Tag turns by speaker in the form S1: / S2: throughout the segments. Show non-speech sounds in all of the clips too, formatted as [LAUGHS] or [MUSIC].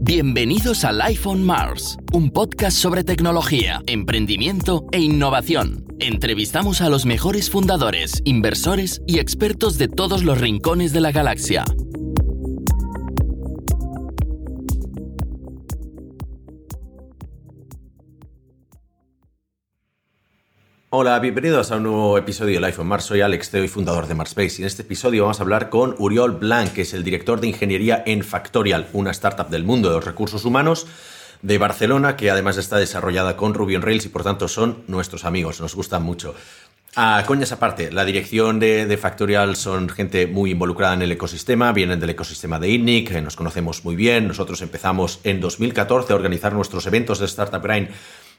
S1: Bienvenidos al iPhone Mars, un podcast sobre tecnología, emprendimiento e innovación. Entrevistamos a los mejores fundadores, inversores y expertos de todos los rincones de la galaxia
S2: Hola, bienvenidos a un nuevo episodio de Life on Mars. Soy Alex Teo y fundador de Marspace. Y en este episodio vamos a hablar con Uriol Blanc, que es el director de ingeniería en Factorial, una startup del mundo de los recursos humanos de Barcelona, que además está desarrollada con Ruby on Rails y por tanto son nuestros amigos, nos gustan mucho. A coñas aparte, la dirección de, Factorial son gente muy involucrada en el ecosistema, vienen del ecosistema de INNIC, nos conocemos muy bien. Nosotros empezamos en 2014 a organizar nuestros eventos de Startup Grind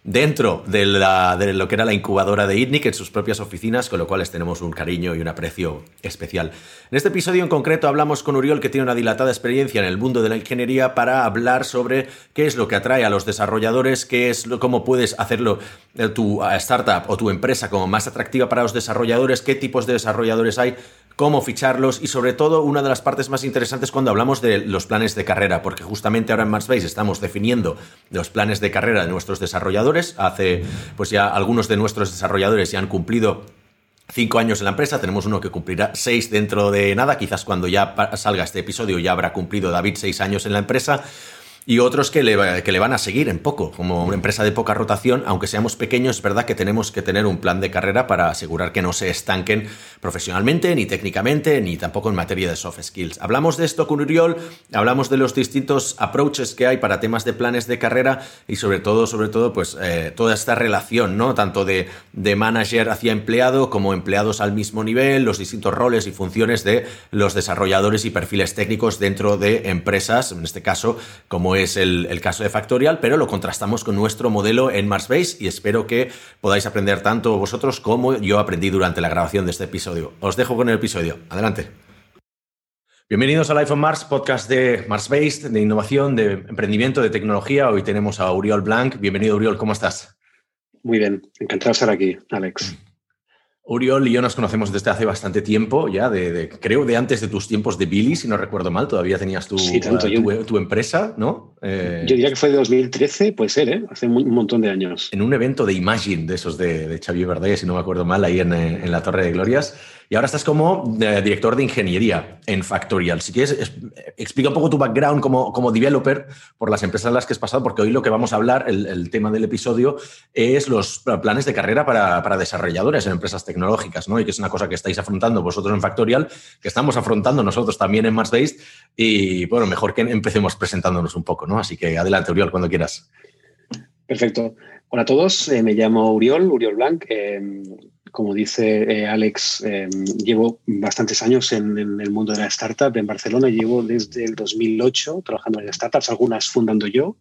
S2: dentro de, lo que era la incubadora de ITNIC en sus propias oficinas, con lo cual les tenemos un cariño y un aprecio especial. En este episodio en concreto hablamos con Uriol, que tiene una dilatada experiencia en el mundo de la ingeniería, para hablar sobre qué es lo que atrae a los desarrolladores, qué es lo, cómo puedes hacerlo eh, tu eh, startup o tu empresa como más atractiva para los desarrolladores, qué tipos de desarrolladores hay, cómo ficharlos y sobre todo una de las partes más interesantes cuando hablamos de los planes de carrera, porque justamente ahora en Marsbase estamos definiendo los planes de carrera de nuestros desarrolladores. Hace, pues ya algunos de nuestros desarrolladores ya han cumplido cinco años en la empresa, tenemos uno que cumplirá seis dentro de nada, quizás cuando ya salga este episodio ya habrá cumplido David seis años en la empresa y otros que le, que le, van a seguir en poco, como una empresa de poca rotación, aunque seamos pequeños, es verdad que tenemos que tener un plan de carrera para asegurar que no se estanquen profesionalmente, ni técnicamente, ni tampoco en materia de soft skills. Hablamos de esto con Uriol, hablamos de los distintos approaches que hay para temas de planes de carrera y sobre todo, sobre todo, pues eh, toda esta relación, ¿no? Tanto de, de manager hacia empleado como empleados al mismo nivel, los distintos roles y funciones de los desarrolladores y perfiles técnicos dentro de empresas, en este caso, como es el, caso de Factorial, pero lo contrastamos con nuestro modelo en Marsbase y espero que podáis aprender tanto vosotros como yo aprendí durante la grabación de este episodio. Os dejo con el episodio. Adelante. Bienvenidos al iPhone Mars, podcast de Marsbase, de innovación, de emprendimiento, de tecnología. Hoy tenemos a Uriol Blanc. Bienvenido, Uriol, ¿cómo estás?
S3: Muy bien, encantado de estar aquí, Alex.
S2: Uriol y yo nos conocemos desde hace bastante tiempo, ya, de, creo de antes de tus tiempos de Billy, si no recuerdo mal, todavía tenías tu, eh, tu, empresa, ¿no?
S3: Eh, yo diría que fue de 2013, puede ser, ¿eh? hace un, montón de años.
S2: En un evento de Imagine, de esos de, de Xavier Verdaguer, si no me acuerdo mal, ahí en, en la Torre de Glorias. Y ahora estás como eh, director de ingeniería en Factorial. Si quieres, explica un poco tu background como, como developer por las empresas en las que has pasado, porque hoy lo que vamos a hablar, el, tema del episodio, es los planes de carrera para, para, desarrolladores en empresas tecnológicas, ¿no? Y que es una cosa que estáis afrontando vosotros en Factorial, que estamos afrontando nosotros también en Marsbase. Y bueno, mejor que empecemos presentándonos un poco, ¿no? Así que adelante, Uriol, cuando quieras.
S3: Perfecto. Hola a todos, eh, me llamo Uriol, Uriol Blanc. Eh, como dice eh, Alex, eh, llevo bastantes años en, el mundo de la startup en Barcelona. Llevo desde el 2008 trabajando en startups, algunas fundando yo,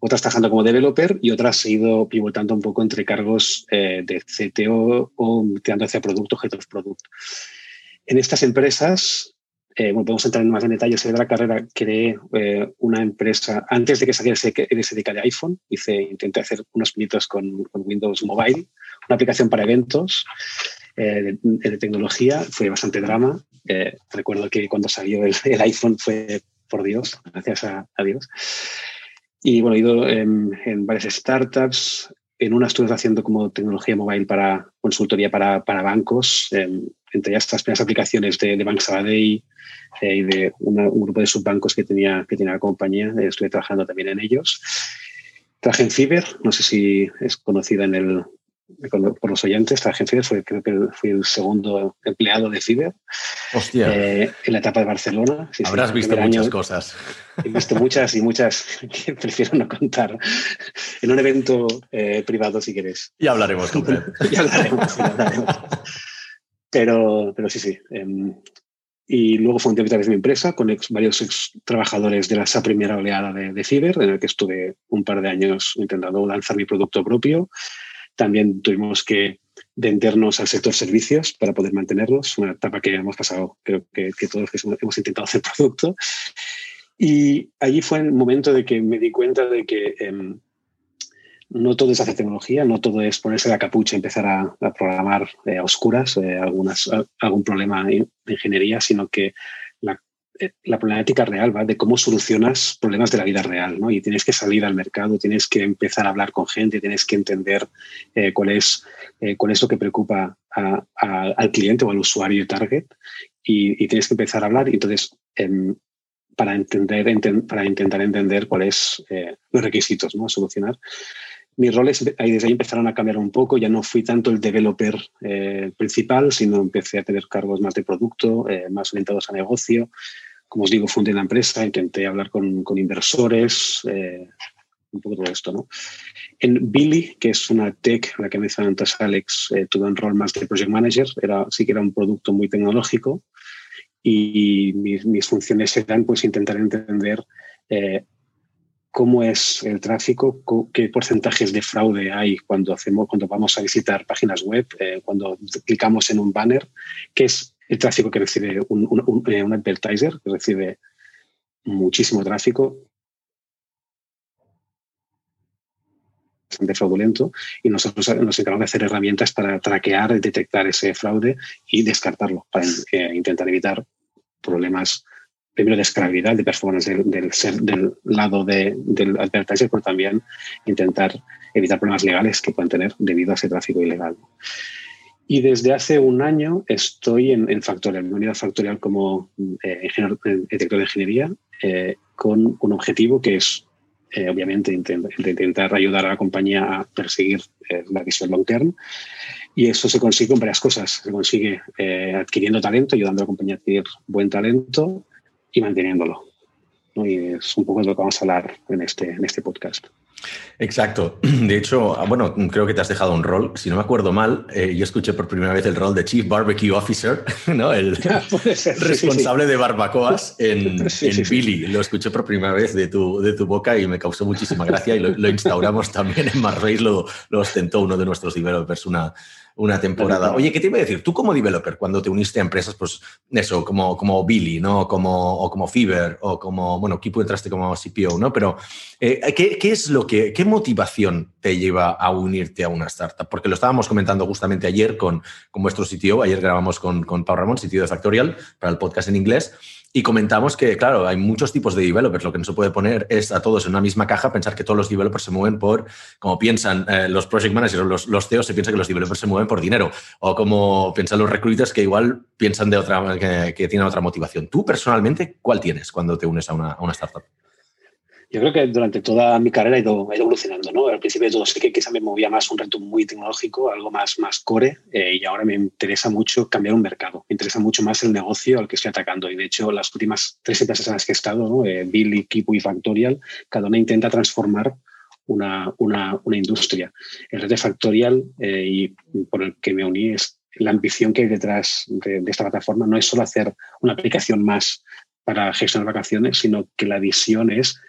S3: otras trabajando como developer y otras he ido pivotando un poco entre cargos eh, de CTO o tirando hacia producto, head of product. En estas empresas, bueno, podemos entrar en más en de la carrera creé una empresa antes de que saliera el SDK de iPhone. Hice, intenté hacer unos pinitos con, con Windows Mobile una aplicación para eventos eh, de, tecnología. Fue bastante drama. Eh, recuerdo que cuando salió el, iPhone fue por Dios, gracias a, Dios. Y bueno, he ido en, varias startups. En una estuve haciendo como tecnología mobile para consultoría para, para bancos, entre estas primeras aplicaciones de, de Bank Sabadell eh, y de un grupo de subbancos que tenía, que tenía la compañía. estuve trabajando también en ellos. Trabajé en Fiber, no sé si es conocida en el, por los oyentes, trabajé en fue, creo que fui el segundo empleado de Fiverr
S2: Hostia.
S3: Eh, en la etapa de Barcelona.
S2: Habrás visto muchas cosas.
S3: He visto muchas y muchas [LAUGHS] que prefiero no contar en un evento eh, privado si quieres.
S2: Ya hablaremos, [LAUGHS]
S3: ya hablaremos, ya hablaremos. Pero, pero sí, sí. Em, y luego fundé otra vez mi empresa con varios ex trabajadores de esa primera oleada de, de Fiverr, en el que estuve un par de años intentando lanzar mi producto propio también tuvimos que vendernos al sector servicios para poder mantenernos, una etapa que hemos pasado, creo que, todos hemos intentado hacer [LAUGHS] producto. Y allí fue el momento de que me di cuenta de que em, no todo es hacer tecnología, no todo es ponerse la capucha y empezar a, programar a oscuras algunas, algún problema de ingeniería, sino que la, problemática real va de cómo solucionas problemas de la vida real, ¿no? Y tienes que salir al mercado, tienes que empezar a hablar con gente, tienes que entender cuál, es, cuál es lo que preocupa al cliente o al usuario target y, y, tienes que empezar a hablar y entonces em, para, entender, para intentar entender cuáles eh, los requisitos ¿no? a solucionar. Mis roles ahí desde ahí empezaron a cambiar un poco, ya no fui tanto el developer eh, principal, sino empecé a tener cargos más de producto, eh, más orientados a negocio. Como os digo, fundé la empresa, intenté hablar con, con inversores, un poco todo esto. ¿no? En Billy, que es una tech, la que mencionó antes Alex, tuve un rol más de project manager, era, sí que era un producto muy tecnológico, y mis, funciones serán pues intentar entender eh, cómo es el tráfico, qué porcentajes de fraude hay cuando hacemos, cuando vamos a visitar páginas web, eh, cuando clicamos en un banner, qué es el tráfico que recibe eh, un advertiser, que recibe muchísimo tráfico, bastante fraudulento y nosotros nos encargamos de hacer herramientas para traquear, detectar ese fraude y descartarlo, para intentar evitar problemas primero de esclavitud, de performance del, lado de, del advertiser, pero también intentar evitar problemas legales que puedan tener debido a ese tráfico ilegal. Y desde hace un año estoy en, en Factorial, en unidad Factorial como eh, ingeniero, eh, director de ingeniería, eh, con un objetivo que es eh, obviamente intentar ayudar a la compañía a perseguir eh, la visión long term. Y eso se consigue con varias cosas. Se consigue eh, adquiriendo talento, ayudando a la compañía a adquirir buen talento y manteniéndolo. Y es un poco de lo que vamos a hablar en este, en este podcast.
S2: Exacto. [CLEARS THROAT] De hecho, ah, bueno, creo que te has dejado un rol. Si no me acuerdo mal, eh, yo escuché por primera vez el rol de Chief Barbecue Officer, [LAUGHS] ¿no? El [LAUGHS] responsable de barbacoas [LAUGHS] en, Billy. Lo escuché por primera vez de tu, de tu boca y me causó muchísima gracia y lo, instauramos también en Marrace, lo, lo ostentó uno de nuestros developers, una, una temporada. Oye, ¿qué te iba a decir? Tú como developer, cuando te uniste a empresas, pues eso, como, como Billy, ¿no? Como, o como Fiverr, o como, bueno, Kipu entraste como CPO, ¿no? Pero, eh, ¿qué, ¿qué, es lo que, qué motivación te lleva a unirte a una startup? Porque lo estábamos comentando justamente ayer con, con vuestro sitio, ayer grabamos con, con Pau Ramón, sitio de Factorial, para el podcast en inglés, y comentamos que, claro, hay muchos tipos de developers. Lo que no se puede poner es a todos en una misma caja pensar que todos los developers se mueven por, como piensan eh, los project managers o los, los CEOs, se piensa que los developers se mueven por dinero. O como piensan los recruiters que igual piensan de otra, que, que tienen otra motivación. Tú personalmente, ¿cuál tienes cuando te unes a una, a una startup?
S3: Yo creo que durante toda mi carrera he ido, evolucionando, ¿no? Al principio todo sé que quizá me movía más un reto muy tecnológico, algo más, más core, eh, y ahora me interesa mucho cambiar un mercado. Me interesa mucho más el negocio al que estoy atacando. Y de hecho, las últimas tres empresas en las que he estado, ¿no? Eh, Billy, Kipu y Factorial, cada una intenta transformar una, una, una industria. El reto Factorial eh, y por el que me uní es la ambición que hay detrás de, de esta plataforma. No es solo hacer una aplicación más para gestionar vacaciones, sino que la visión es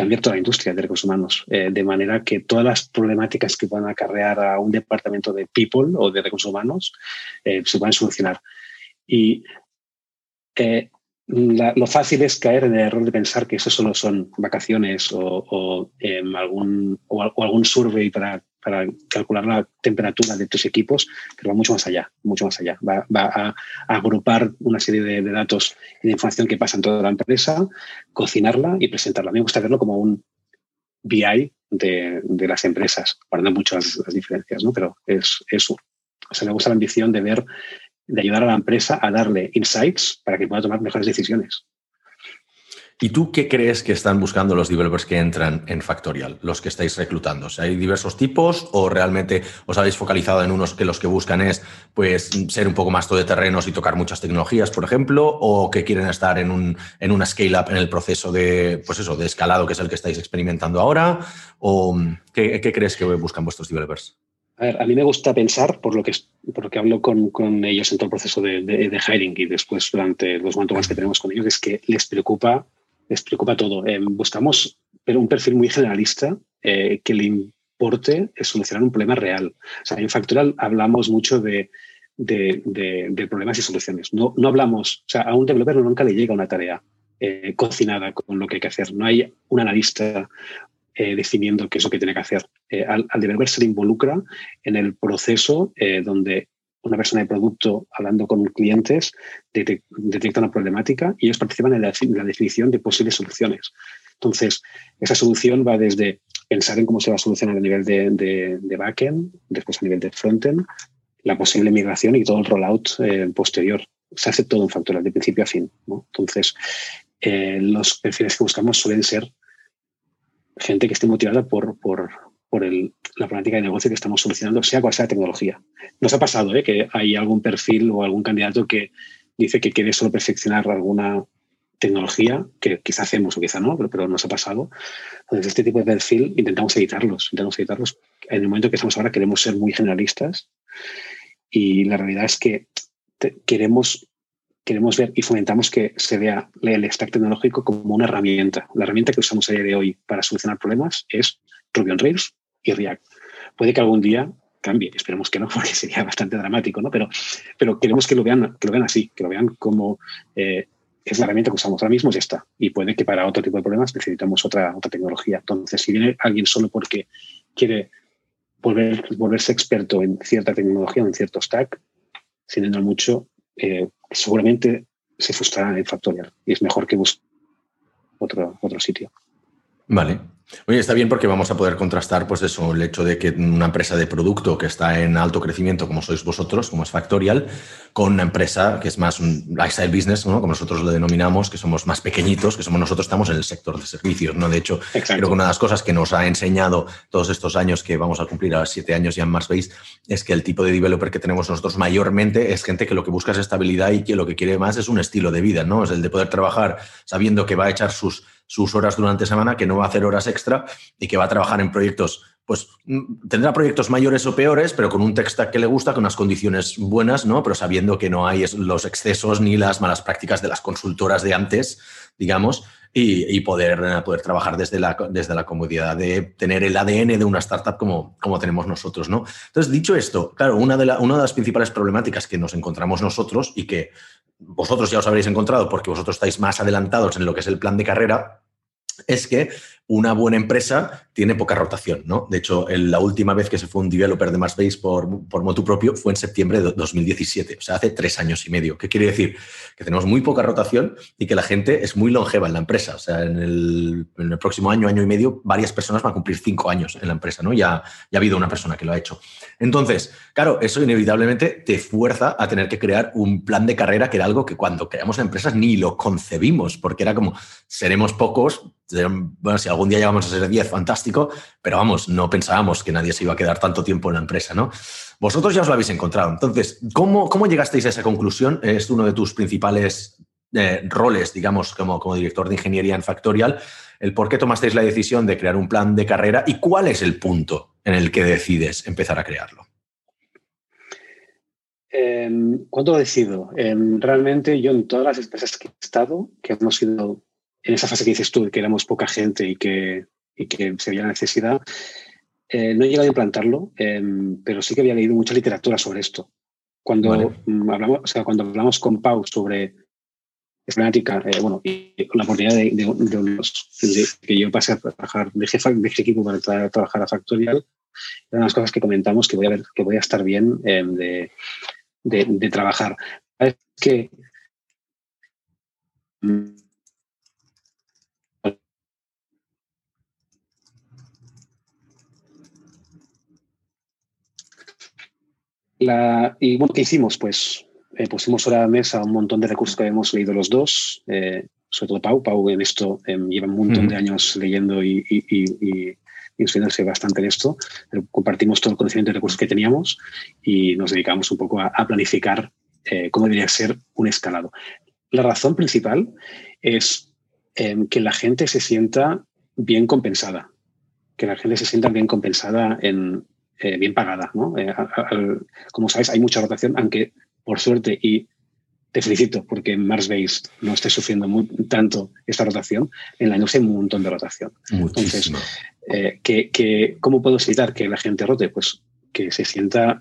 S3: cambiar toda la industria de recursos humanos, eh, de manera que todas las problemáticas que puedan acarrear a un departamento de people o de recursos humanos eh, se puedan solucionar. Y eh, lo fácil es caer en el error de pensar que eso solo son vacaciones o, em, algún, o, algún survey para, para, calcular la temperatura de tus equipos, pero va mucho más allá, mucho más allá. Va, a, agrupar una serie de, datos y de información que pasa en toda la empresa, cocinarla y presentarla. A mí me gusta verlo como un BI de, las empresas, guardando muchas las, diferencias, ¿no? pero es eso. O sea, me gusta la ambición de ver de ayudar a la empresa a darle insights para que pueda tomar mejores decisiones.
S2: ¿Y tú qué crees que están buscando los developers que entran en Factorial, los que estáis reclutando? ¿Hay diversos tipos o realmente os habéis focalizado en unos que los que buscan es pues, ser un poco más todoterrenos y tocar muchas tecnologías, por ejemplo, o que quieren estar en, un, en una scale-up en el proceso de, pues eso, de escalado, que es el que estáis experimentando ahora? ¿O qué, qué crees que buscan vuestros developers?
S3: A, ver, a mí me gusta pensar, por lo que, por lo que hablo con, con ellos en todo el proceso de, de, hiring y después durante los momentos que tenemos con ellos, es que les preocupa, les preocupa todo. Eh, buscamos pero un perfil muy generalista eh, que le importe solucionar un problema real. O sea, en Factorial hablamos mucho de, de, problemas y soluciones. No, no hablamos, a un developer nunca le llega una tarea eh, cocinada con lo que hay que hacer. No hay un analista eh, definiendo qué es lo que tiene que hacer. al, developer se involucra en el proceso donde una persona de producto hablando con clientes detecta una problemática y ellos participan en la, definición de posibles soluciones. Entonces, esa solución va desde pensar en cómo se va a solucionar a nivel de, de, backend, después a nivel de frontend, la posible migración y todo el rollout eh, posterior. Se hace todo en Factorial, de principio a fin. Entonces, eh, los perfiles que buscamos suelen ser gente que esté motivada por, por, por la problemática de negocio que estamos solucionando, sea cual sea la tecnología. Nos ha pasado ¿eh? que hay algún perfil o algún candidato que dice que quiere solo perfeccionar alguna tecnología, que quizá hacemos o quizá no, pero, pero, nos ha pasado. Entonces, este tipo de perfil intentamos evitarlos, intentamos evitarlos. En el momento que estamos ahora queremos ser muy generalistas y la realidad es que queremos, queremos ver y fomentamos que se vea el stack tecnológico como una herramienta. La herramienta que usamos a día de hoy para solucionar problemas es Ruby on Rails y React. Puede que algún día cambie, esperemos que no, [LAUGHS] porque sería bastante dramático, ¿no? Pero, pero queremos que lo vean, que lo vean así, que lo vean como eh, es la herramienta que usamos ahora mismo, y está. Y puede que para otro tipo de problemas necesitamos otra, otra tecnología. Entonces, si viene alguien solo porque quiere volver, volverse experto en cierta tecnología en cierto stack, sin entrar mucho, eh, seguramente se frustrará en Factorial y es mejor que busque otro, otro sitio.
S2: Vale. Oye, está bien porque vamos a poder contrastar, pues eso, el hecho de que una empresa de producto que está en alto crecimiento, como sois vosotros, como es Factorial, con una empresa que es más un lifestyle business, ¿no? como nosotros lo denominamos, que somos más pequeñitos, que somos nosotros, estamos en el sector de servicios, ¿no? De hecho, creo que una de las cosas que nos ha enseñado todos estos años que vamos a cumplir a siete años ya en Marsbase es que el tipo de developer que tenemos nosotros mayormente es gente que lo que busca es estabilidad y que lo que quiere más es un estilo de vida, ¿no? Es el de poder trabajar sabiendo que va a echar sus sus horas durante semana, que no va a hacer horas extra y que va a trabajar en proyectos, pues mm, tendrá proyectos mayores o peores, pero con un texto que le gusta, con unas condiciones buenas, ¿no? Pero sabiendo que no hay los excesos ni las malas prácticas de las consultoras de antes, digamos, y, poder, poder trabajar desde la, desde la comodidad de tener el ADN de una startup como, como tenemos nosotros, ¿no? Entonces, dicho esto, claro, una de, una de las principales problemáticas que nos encontramos nosotros y que vosotros ya os habréis encontrado porque vosotros estáis más adelantados en lo que es el plan de carrera, es que una buena empresa tiene poca rotación, ¿no? De hecho, la última vez que se fue un developer de Marsbase por, por motu propio fue en septiembre de 2017, o sea, hace tres años y medio. ¿Qué quiere decir? Que tenemos muy poca rotación y que la gente es muy longeva en la empresa. O sea, en el, próximo año, año y medio, varias personas van a cumplir cinco años en la empresa, ¿no? Ya, ya ha habido una persona que lo ha hecho. Entonces, claro, eso inevitablemente te fuerza a tener que crear un plan de carrera que era algo que cuando creamos empresas ni lo concebimos, porque era como, seremos pocos, bueno, si algún día llegamos a ser 10, fantástico, pero vamos, no pensábamos que nadie se iba a quedar tanto tiempo en la empresa, ¿no? Vosotros ya os lo habéis encontrado. Entonces, ¿cómo, cómo llegasteis a esa conclusión? Es uno de tus principales eh, roles, digamos, como, como director de ingeniería en Factorial. El por qué tomasteis la decisión de crear un plan de carrera y cuál es el punto en el que decides empezar a crearlo.
S3: Em, ¿Cuándo lo decido? Em, realmente yo en todas las empresas que he estado, que hemos sido en esa fase que dices tú, que éramos poca gente y que, y que se veía la necesidad, eh, no he llegado a implantarlo, em, pero sí que había leído mucha literatura sobre esto. Cuando, mm, hablamos, o sea, cuando hablamos con Pau sobre problemática, eh, bueno, y la oportunidad de, de, que yo pasé a trabajar de jefe de equipo para trabajar a Factorial, eran las cosas que comentamos que voy a ver, que voy a estar bien de, de, trabajar. Es que mm, y bueno, ¿qué hicimos? Pues eh, pusimos sobre la mesa un montón de recursos que habíamos leído los dos, eh, sobre todo Pau. Pau en esto em, lleva un montón de años leyendo y, y, inspirarse bastante en esto. Pero compartimos todo el conocimiento de recursos que teníamos y nos dedicamos un poco a, planificar eh, cómo debería ser un escalado. La razón principal es em, que la gente se sienta bien compensada, que la gente se sienta bien compensada en, eh, bien pagada. ¿no? Eh, como sabes, hay mucha rotación, aunque por suerte, y te felicito porque en Marsbase no esté sufriendo tanto esta rotación, en la industria hay un montón de rotación. Entonces, eh, que, ¿cómo puedo evitar que la gente rote? Pues que se sienta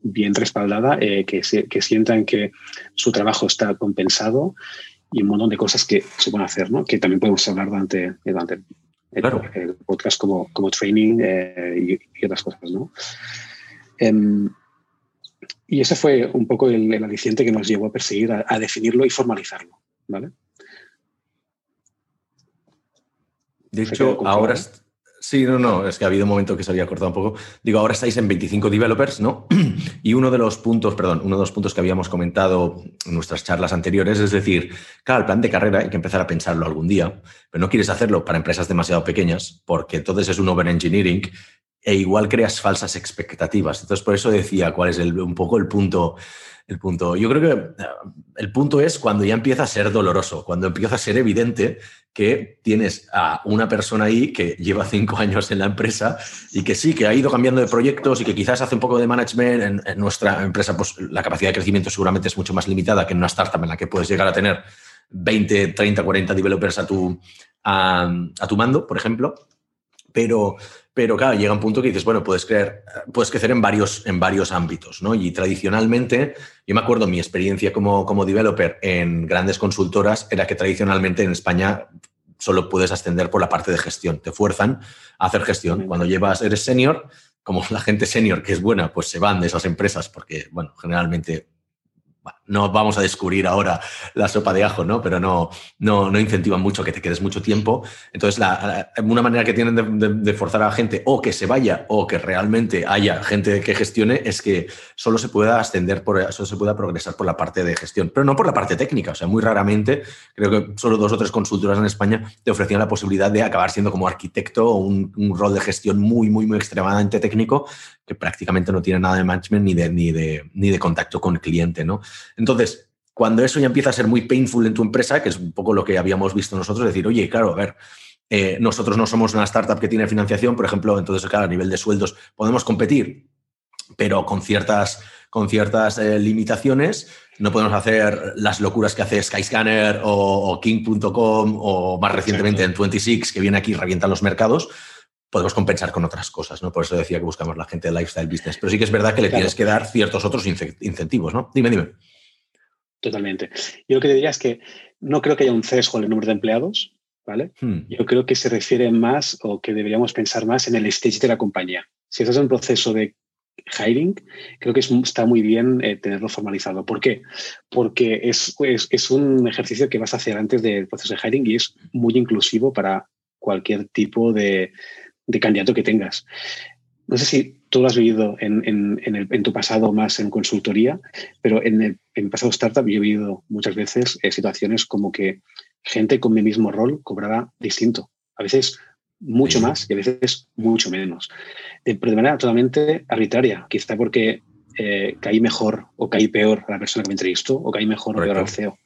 S3: bien respaldada, que, se, que sientan que su trabajo está compensado y un montón de cosas que se pueden hacer, ¿no? que también podemos hablar durante, durante
S2: Claro.
S3: Podcast como, como training y, otras cosas, ¿no? Em, y ese fue un poco el, aliciente que nos llevó a perseguir, a, definirlo y formalizarlo, ¿vale?
S2: De hecho, ahora... Sí, no, no, es que ha habido un momento que se había cortado un poco. Digo, ahora estáis en 25 developers, ¿no? [CLEARS THROAT] Y uno de los puntos, perdón, uno de los puntos que habíamos comentado en nuestras charlas anteriores es decir, claro, el plan de carrera hay que empezar a pensarlo algún día, pero no quieres hacerlo para empresas demasiado pequeñas, porque entonces es un over-engineering e igual creas falsas expectativas. Entonces, por eso decía cuál es un poco el punto el punto. Yo creo que eh, el punto es cuando ya empieza a ser doloroso, cuando empieza a ser evidente que tienes a una persona ahí que lleva cinco [LAUGHS] años en la empresa y que sí, que ha ido cambiando de proyectos y que quizás hace un poco de management. En, nuestra empresa, pues la capacidad de crecimiento seguramente es mucho más limitada que en una startup en la que puedes llegar a tener 20, 30, 40 developers a tu, a tu mando, por ejemplo. Pero, pero claro, llega un punto que dices, bueno, puedes, creer, puedes crecer en varios, en varios ámbitos, ¿no? Y tradicionalmente, yo me acuerdo mi experiencia como, como developer en grandes consultoras era que tradicionalmente en España solo puedes ascender por la parte de gestión. Te fuerzan a hacer gestión. Cuando llevas, eres senior, como la gente senior que es buena, pues se van de esas empresas porque, bueno, generalmente no vamos a descubrir ahora la sopa de ajo, ¿no? Pero no, no, no incentivan mucho que te quedes mucho tiempo. Entonces, una manera que tienen de, forzar a la gente o que se vaya o que realmente haya gente que gestione es que solo se pueda ascender, por, solo se pueda progresar por la parte de gestión, pero no por la parte técnica. O sea, muy raramente, creo que solo dos o tres consultoras en España te ofrecían la posibilidad de acabar siendo como arquitecto o un, un rol de gestión muy, muy, muy extremadamente técnico que prácticamente no tiene nada de management ni de, ni de, ni de contacto con el cliente, ¿no? Entonces, cuando eso ya empieza a ser muy painful en tu empresa, que es un poco lo que habíamos visto nosotros, decir, oye, claro, a ver, eh, nosotros no somos una startup que tiene financiación, por ejemplo, entonces, claro, a nivel de sueldos podemos competir, pero con ciertas, con ciertas eh, limitaciones. No podemos hacer las locuras que hace Skyscanner o, King.com o más recientemente en 26, que viene aquí y revientan los mercados podemos compensar con otras cosas, ¿no? Por eso decía que buscamos la gente de lifestyle business. Pero sí que es verdad que le tienes que dar ciertos otros incentivos, ¿no? Dime, dime.
S3: Totalmente. Yo lo que diría es que no creo que haya un sesgo en el número de empleados, ¿vale? Hmm. Yo creo que se refiere más o que deberíamos pensar más en el stage de la compañía. Si estás en un proceso de hiring, creo que está muy bien eh, tenerlo formalizado. ¿Por qué? Porque es, es, un ejercicio que vas a hacer antes del proceso de hiring y es muy inclusivo para cualquier tipo de, de candidato que tengas. No sé si tú lo has vivido en, tu pasado más en consultoría, pero en el, en pasado startup yo he vivido muchas veces eh, situaciones como que gente con mi mismo rol cobraba distinto. A veces mucho más y a veces mucho menos. pero de manera totalmente arbitraria, quizá porque eh, caí mejor o caí peor a la persona que me entrevistó o caí mejor o peor al CEO.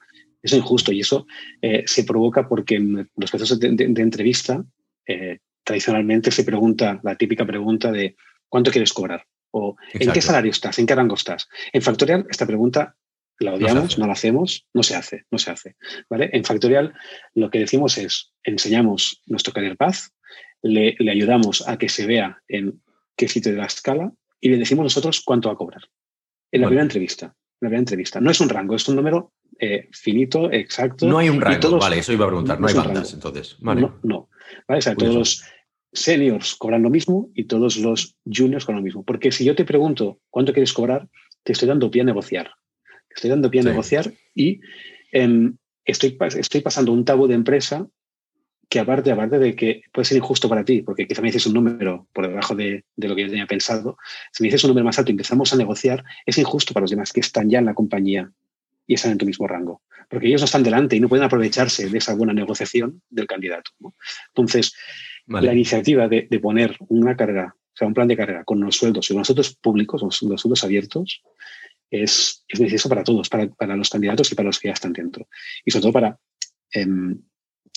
S3: Es injusto y eso eh, se provoca porque en los procesos de, entrevista tradicionalmente se pregunta la típica pregunta de ¿cuánto quieres cobrar? O ¿en qué salario estás? ¿En qué rango estás? En Factorial esta pregunta la odiamos, no, la hacemos, no se hace, no se hace. ¿vale? En Factorial lo que decimos es, enseñamos nuestro career path, le, ayudamos a que se vea en qué sitio de la escala y le decimos nosotros cuánto va a cobrar. En la primera entrevista. En la primera entrevista. No es un rango, es un número eh, finito, exacto.
S2: No hay un rango, vale, eso iba a preguntar, no, hay bandas entonces.
S3: No, no. ¿Vale? O sea, todos los seniors cobran lo mismo y todos los juniors cobran lo mismo. Porque si yo te pregunto cuánto quieres cobrar, te estoy dando pie a negociar. Te estoy dando pie a negociar y em, estoy, estoy pasando un tabú de empresa que aparte, aparte de que puede ser injusto para ti, porque quizá me dices un número por debajo de, lo que yo tenía pensado, si me dices un número más alto y empezamos a negociar, es injusto para los demás que están ya en la compañía y están en tu mismo rango, porque ellos no están delante y no pueden aprovecharse de esa buena negociación del candidato. Entonces, la iniciativa de, poner una carrera, o sea, un plan de carrera con los sueldos y los sueldos públicos, los, sueldos abiertos, es, es necesario para todos, para, los candidatos y para los que ya están dentro. Y sobre todo para em,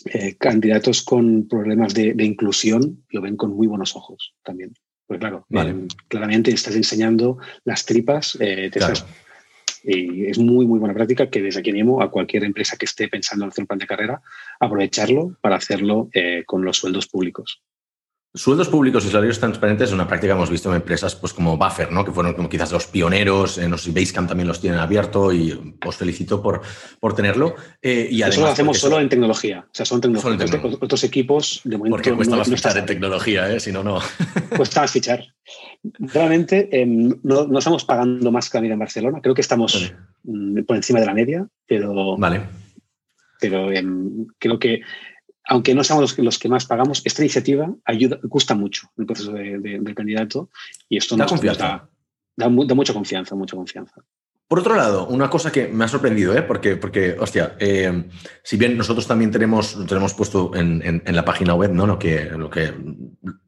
S3: eh, candidatos con problemas de, inclusión, lo ven con muy buenos ojos también. Pues claro, em, claramente estás enseñando las tripas, eh, es muy, muy buena práctica que desde aquí animo a cualquier empresa que esté pensando en hacer un plan de carrera, aprovecharlo para hacerlo eh, con los sueldos públicos.
S2: Sueldos públicos y salarios transparentes es una práctica que hemos visto en empresas pues, como Buffer, ¿no? que fueron como quizás los pioneros. Eh, no sé si Basecamp también los tienen abierto y os felicito por, por tenerlo.
S3: Eh, y además, eso lo hacemos solo en tecnología. O sea, son tecnologías. Otros equipos, de momento.
S2: Porque cuesta más fichar en tecnología, ¿eh? si no, no. [LAUGHS]
S3: Cuesta más fichar. Realmente em, no, no, estamos pagando más que la media en Barcelona. Creo que estamos mm, por encima de la media, pero.
S2: Vale.
S3: Pero em, creo que aunque no seamos los que, los que más pagamos, esta iniciativa ayuda, gusta mucho el proceso del candidato y esto
S2: da, nos, confianza.
S3: Da, mucha confianza, mucha confianza.
S2: Por otro lado, una cosa que me ha sorprendido, ¿eh? porque, porque hostia, eh, si bien nosotros también tenemos, tenemos puesto en, la página web ¿no? lo que, lo que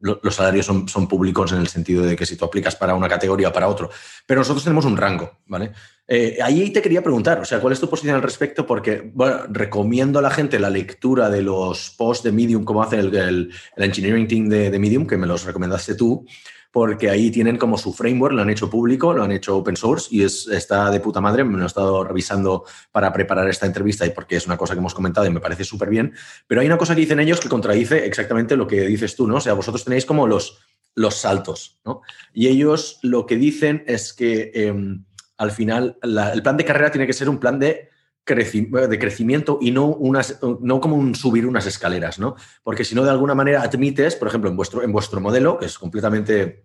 S2: los salarios son, son, públicos en el sentido de que si tú aplicas para una categoría o para otro, pero nosotros tenemos un rango, ¿vale? Eh, ahí te quería preguntar, o sea, ¿cuál es tu posición al respecto? Porque, bueno, recomiendo a la gente la lectura de los posts de Medium, como hace el, el, engineering team de, Medium, que me los recomendaste tú, porque ahí tienen como su framework, lo han hecho público, lo han hecho open source y es, está de puta madre. Me lo he estado revisando para preparar esta entrevista y porque es una cosa que hemos comentado y me parece súper bien. Pero hay una cosa que dicen ellos que contradice exactamente lo que dices tú, ¿no? O sea, vosotros tenéis como los, los saltos, ¿no? Y ellos lo que dicen es que em, al final el plan de carrera tiene que ser un plan de crecimiento y no, unas, no como un subir unas escaleras, ¿no? Porque si no, de alguna manera admites, por ejemplo, en vuestro, en vuestro modelo, que es completamente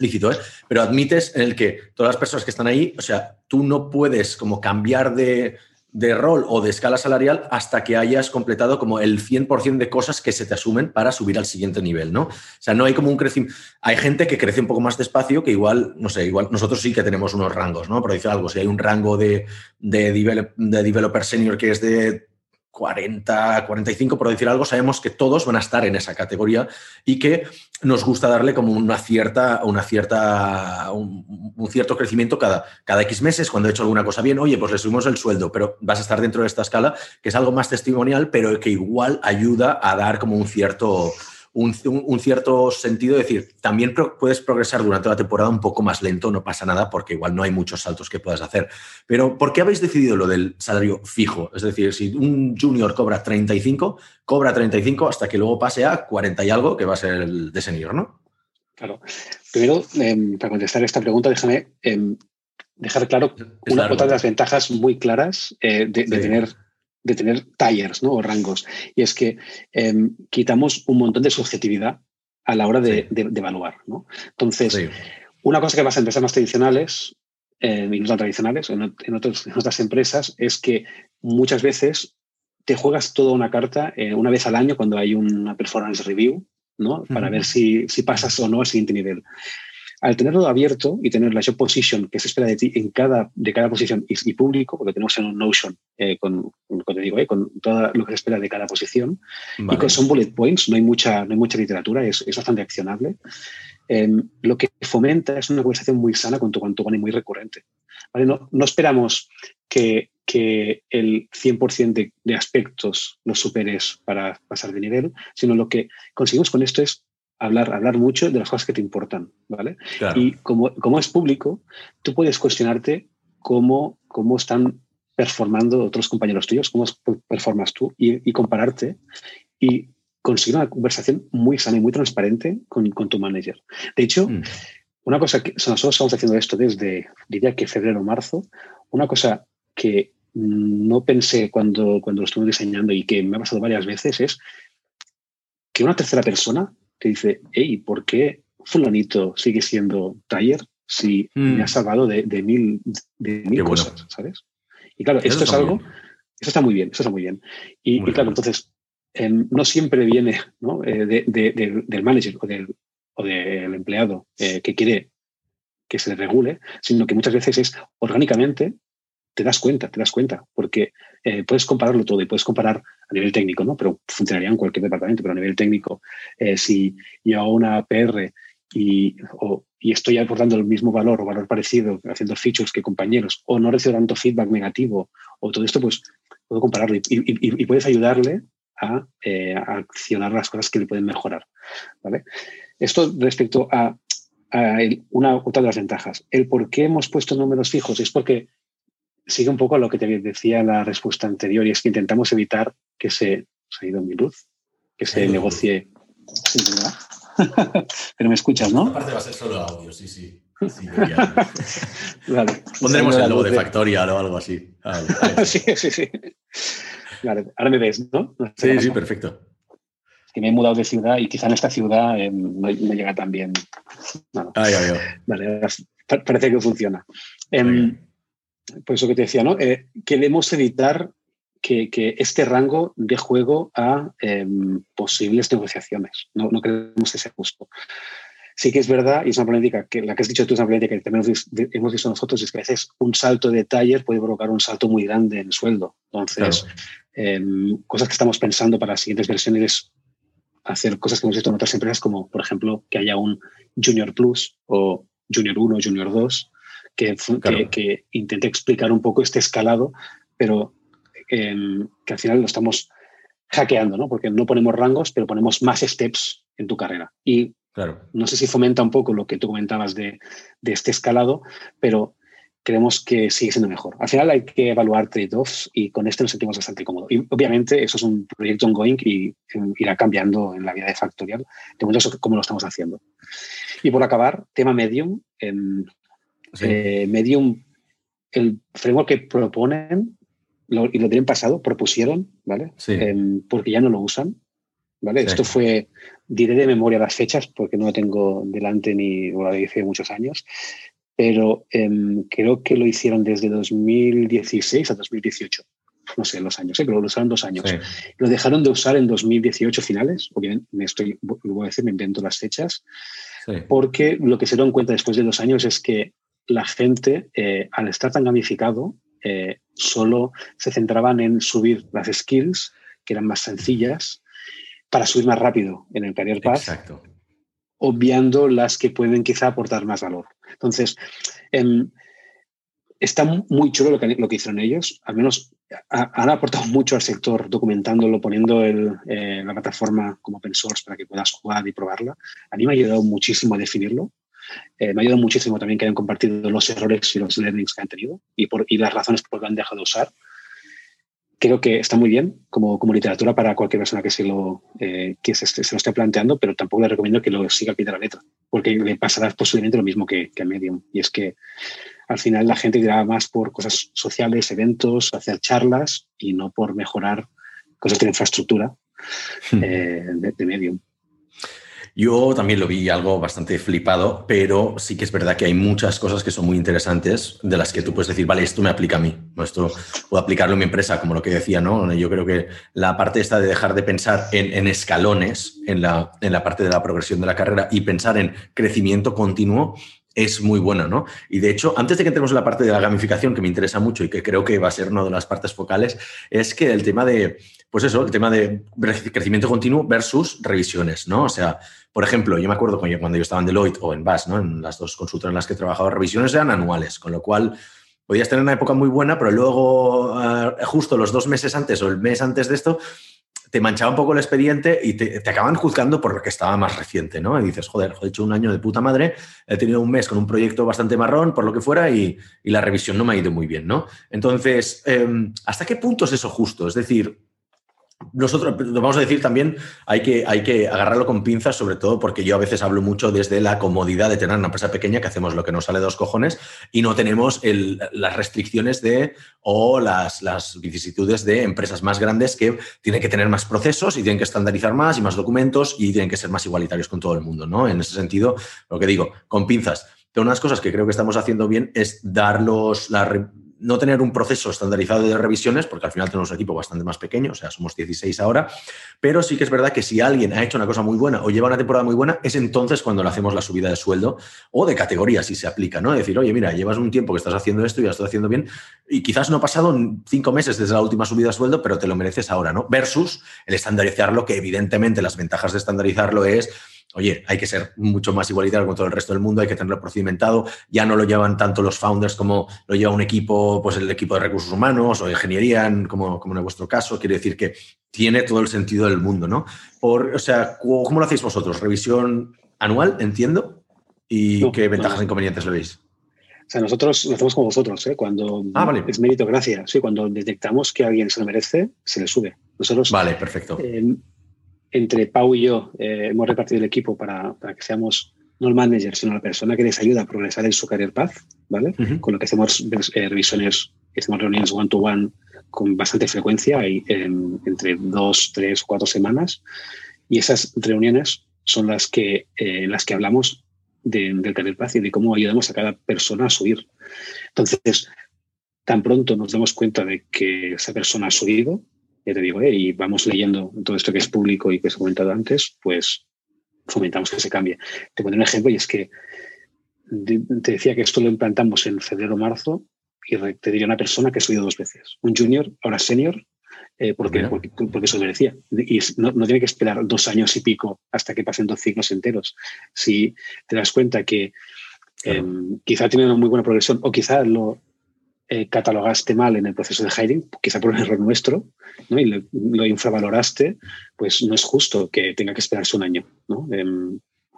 S2: lícito, ¿eh? pero admites en el que todas las personas que están ahí, o sea, tú no puedes como cambiar de, de rol o de escala salarial hasta que hayas completado como el 100% de cosas que se te asumen para subir al siguiente nivel, ¿no? O sea, no hay como un crecimiento. Hay gente que crece un poco más despacio que igual, no sé, igual nosotros sí que tenemos unos rangos, ¿no? Por decir algo, si hay un rango de, de, de developer senior que es de 40, 45, por decir algo, sabemos que todos van a estar en esa categoría y que nos gusta darle como una cierta, una cierta, un, cierto crecimiento cada, cada X meses. Cuando he hecho alguna cosa bien, oye, pues le subimos el sueldo, pero vas a estar dentro de esta escala, que es algo más testimonial, pero que igual ayuda a dar como un cierto, un, cierto sentido, de decir, también puedes progresar durante la temporada un poco más lento, no pasa nada, porque igual no hay muchos saltos que puedas hacer. Pero, ¿por qué habéis decidido lo del salario fijo? Es decir, si un junior cobra 35, cobra 35 hasta que luego pase a 40 y algo, que va a ser el de senior, ¿no?
S3: Claro. Primero, em, para contestar esta pregunta, déjame em, dejar claro una, otra de las ventajas muy claras eh, de, de tener de tener tires ¿no? o rangos. Y es que em, quitamos un montón de subjetividad a la hora de, evaluar. ¿no? Entonces, una cosa que pasa en empresas más tradicionales eh, y no tan tradicionales, en, en, otras empresas, es que muchas veces te juegas toda una carta eh, una vez al año cuando hay una performance review, ¿no? Para ver si, si pasas o no al siguiente nivel al tenerlo abierto y tener la job position que se espera de ti en cada, de cada posición y, público, porque tenemos en un Notion eh, con, te digo, eh, con todo lo que se espera de cada posición, y que son bullet points, no hay mucha, no hay mucha literatura, es, es bastante accionable. Em, lo que fomenta es una conversación muy sana con tu y muy recurrente. No, no, esperamos que, que el 100% de, de, aspectos los superes para pasar de nivel, sino lo que conseguimos con esto es hablar, hablar mucho de las cosas que te importan, ¿vale? Y como, como es público, tú puedes cuestionarte cómo, cómo están performando otros compañeros tuyos, cómo performas tú y, compararte y conseguir una conversación muy sana y muy transparente con, con tu manager. De hecho, mm. una cosa que nosotros estamos haciendo esto desde, diría que febrero o marzo, una cosa que no pensé cuando, cuando lo estuve diseñando y que me ha pasado varias veces es que una tercera persona te dice, hey, ¿por qué fulanito sigue siendo taller si me ha mm. salvado de, mil, de mil cosas, ¿sabes? Y claro, esto es algo, eso está muy bien, eso está muy bien. Y, claro, entonces, em, no siempre viene ¿no? Eh, de, del manager o del, o del empleado eh, que quiere que se regule, sino que muchas veces es orgánicamente te das cuenta, te das cuenta, porque eh, puedes compararlo todo y puedes comparar a nivel técnico, ¿no? Pero funcionaría en cualquier departamento, pero a nivel técnico, eh, si yo hago una PR y, y estoy aportando el mismo valor o valor parecido, haciendo features que compañeros, o no recibo tanto feedback negativo, o todo esto, pues puedo compararlo y, puedes ayudarle eh, a, accionar las cosas que le pueden mejorar, ¿vale? Esto respecto a, a una otra de las ventajas. El por qué hemos puesto números fijos es porque sigue un poco a lo que te decía la respuesta anterior y es que intentamos evitar que se, se ha ido mi luz, que se negocie. [LAUGHS] Pero me escuchas, ¿no?
S2: Aparte va a ser solo audio, sí, sí. sí [LAUGHS] vale. Pondremos el logo de Factorial o algo así. [LAUGHS]
S3: sí, sí, sí. Vale, ahora me ves, ¿no?
S2: sí, sí, perfecto.
S3: que me he mudado de ciudad y quizá en esta ciudad eh, no, llega tan bien. Vale, parece que funciona. Eh, por eso que te decía, ¿no? Eh, queremos evitar que, este rango dé juego a em, posibles negociaciones. No, no, queremos que sea justo. Sí que es verdad, y es una política que la que has dicho tú es una política que también hemos visto nosotros, es que a veces un salto de taller puede provocar un salto muy grande en el sueldo. Entonces, em, cosas que estamos pensando para las siguientes versiones es hacer cosas que hemos visto en otras empresas, como por ejemplo que haya un Junior Plus o Junior 1, Junior 2, que, que intente explicar un poco este escalado, pero que al final lo estamos hackeando, ¿no? Porque no ponemos rangos, pero ponemos más steps en tu carrera. Y claro. no sé si fomenta un poco lo que tú comentabas de, este escalado, pero creemos que sigue siendo mejor. Al final hay que evaluar trade-offs y con este nos sentimos bastante cómodos. Y obviamente eso es un proyecto ongoing y irá cambiando en la vida de Factorial. De momento cómo lo estamos haciendo. Y por acabar, tema Medium. Eh, Medium, el framework que proponen y lo tienen pasado, propusieron, ¿vale? Em, porque ya no lo usan, ¿vale? Esto fue, diré de memoria las fechas porque no lo tengo delante ni lo hice muchos años, pero em, creo que lo hicieron desde 2016 a 2018. No sé los años, ¿eh? pero lo usaron dos años. Lo dejaron de usar en 2018 finales, obviamente me estoy, lo voy a decir, me invento las fechas, porque lo que se dieron cuenta después de dos años es que la gente, eh, al estar tan gamificado, eh, solo se centraban en subir las skills, que eran más sencillas, para subir más rápido en el Career Path, obviando las que pueden quizá aportar más valor. Entonces, em, está muy chulo lo que, lo que hicieron ellos, al menos han aportado mucho al sector documentándolo, poniendo el, eh, la plataforma como open source para que puedas jugar y probarla. A mí me ha ayudado muchísimo a definirlo eh, me ha ayudado muchísimo también que hayan compartido los errores y los learnings que han tenido y, por, y las razones por las que han dejado de usar. Creo que está muy bien como, como literatura para cualquier persona que se lo, eh, que se, se, lo esté planteando, pero tampoco le recomiendo que lo siga al pie de la letra, porque le pasará posiblemente lo mismo que, que a Medium. Y es que al final la gente dirá más por cosas sociales, eventos, hacer charlas y no por mejorar cosas de infraestructura hmm. eh, de, Medium.
S2: Yo también lo vi algo bastante flipado, pero sí que es verdad que hay muchas cosas que son muy interesantes de las que tú puedes decir, vale, esto me aplica a mí, esto puedo aplicarlo en mi empresa, como lo que decía, ¿no? Yo creo que la parte esta de dejar de pensar en, escalones en la, en la parte de la progresión de la carrera y pensar en crecimiento continuo es muy buena, ¿no? Y de hecho, antes de que entremos en la parte de la gamificación, que me interesa mucho y que creo que va a ser una de las partes focales, es que el tema de, pues eso, el tema de crecimiento continuo versus revisiones, ¿no? O sea, por ejemplo, yo me acuerdo cuando yo estaba en Deloitte o en BAS, ¿no? En las dos consultoras en las que he trabajado, revisiones eran anuales, con lo cual podías tener una época muy buena, pero luego, eh, justo los dos meses antes o el mes antes de esto, te manchaba un poco el expediente y te, acaban juzgando por lo que estaba más reciente, ¿no? Y dices, joder, he hecho un año de puta madre, he tenido un mes con un proyecto bastante marrón, por lo que fuera, y, la revisión no me ha ido muy bien, ¿no? Entonces, em, ¿hasta qué punto es eso justo? Es decir, nosotros, vamos a decir también, hay que, hay que agarrarlo con pinzas, sobre todo porque yo a veces hablo mucho desde la comodidad de tener una empresa pequeña que hacemos lo que nos sale de dos cojones y no tenemos las restricciones de o las, vicisitudes de empresas más grandes que tienen que tener más procesos y tienen que estandarizar más y más documentos y tienen que ser más igualitarios con todo el mundo, ¿no? En ese sentido, lo que digo, con pinzas. Pero unas cosas que creo que estamos haciendo bien es darlos la no tener un proceso estandarizado de revisiones, porque al final tenemos un equipo bastante más pequeño, o sea, somos 16 ahora, pero sí que es verdad que si alguien ha hecho una cosa muy buena o lleva una temporada muy buena, es entonces cuando le hacemos la subida de sueldo o de categoría, si se aplica, ¿no? Decir, oye, mira, llevas un tiempo que estás haciendo esto y ya estás haciendo bien, y quizás no ha pasado cinco meses desde la última subida de sueldo, pero te lo mereces ahora, ¿no? Versus el estandarizarlo, que evidentemente las ventajas de estandarizarlo es oye, hay que ser mucho más igualitario con todo el resto del mundo, hay que tenerlo procedimentado, ya no lo llevan tanto los founders como lo lleva un equipo, pues el equipo de recursos humanos o ingeniería, como, como en vuestro caso, quiere decir que tiene todo el sentido del mundo, ¿no? Por, o sea, ¿cómo lo hacéis vosotros? ¿Revisión anual, entiendo? ¿Y qué ventajas e inconvenientes le veis?
S3: O sea, nosotros lo hacemos como vosotros, ¿eh? cuando ah, es meritocracia, sí, cuando detectamos que alguien se lo merece, se le sube. Nosotros,
S2: vale, perfecto.
S3: Eh, entre Pau y yo eh, hemos repartido el equipo para, para, que seamos no el manager, sino la persona que les ayuda a progresar en su career path, ¿vale? Con lo que hacemos eh, revisiones, hacemos reuniones one-to-one con bastante frecuencia, y, entre dos, tres, cuatro semanas. Y esas reuniones son las que, eh, las que hablamos del career path y de cómo ayudamos a cada persona a subir. Entonces, tan pronto nos damos cuenta de que esa persona ha subido, ya te digo, eh, y vamos leyendo todo esto que es público y que os he comentado antes, pues fomentamos que se cambie. Te pondré un ejemplo y es que te decía que esto lo implantamos en febrero marzo y te diría una persona que ha subido dos veces. Un junior, ahora senior, eh, porque, porque, porque, eso merecía. Y no, no, tiene que esperar dos años y pico hasta que pasen dos ciclos enteros. Si te das cuenta que eh, quizá tiene una muy buena progresión o quizá lo, eh, catalogaste mal en el proceso de hiring, quizá por un error nuestro, ¿no? y lo, lo, infravaloraste, pues no es justo que tenga que esperarse un año. ¿no? Eh,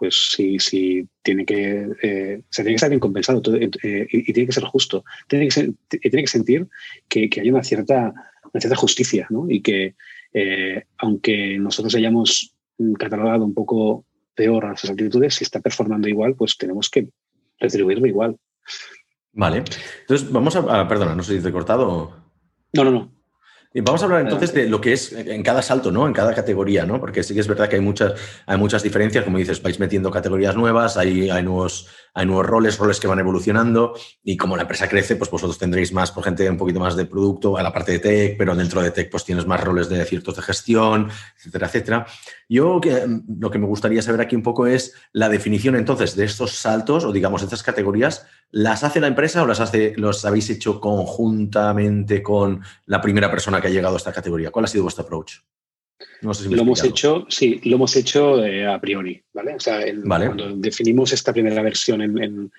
S3: pues sí, sí, tiene que, eh, se tiene que estar bien compensado todo, eh, y, tiene que ser justo. Tiene que, ser, tiene que sentir que, que, hay una cierta, una cierta justicia ¿no? y que eh, aunque nosotros hayamos catalogado un poco peor a sus actitudes, si está performando igual, pues tenemos que retribuirlo igual.
S2: Vale. Entonces, vamos a. a perdona, no sé si te he cortado.
S3: No, no, no.
S2: Y vamos a hablar entonces de lo que es en cada salto, ¿no? En cada categoría, ¿no? Porque sí que es verdad que hay muchas, hay muchas diferencias, como dices, vais metiendo categorías nuevas, hay, hay, nuevos, hay nuevos roles, roles que van evolucionando, y como la empresa crece, pues vosotros tendréis más, por gente un poquito más de producto, a la parte de tech, pero dentro de tech pues tienes más roles de ciertos de gestión, etcétera, etcétera. Yo que, lo que me gustaría saber aquí un poco es la definición entonces de estos saltos, o digamos, estas categorías, ¿las hace la empresa o las hace, los habéis hecho conjuntamente con la primera persona que ha llegado a esta categoría? ¿Cuál ha sido vuestro approach?
S3: No sé si lo hemos hecho, sí, lo hemos hecho eh, a priori, ¿vale? O sea, el, vale. cuando definimos esta primera versión en, en,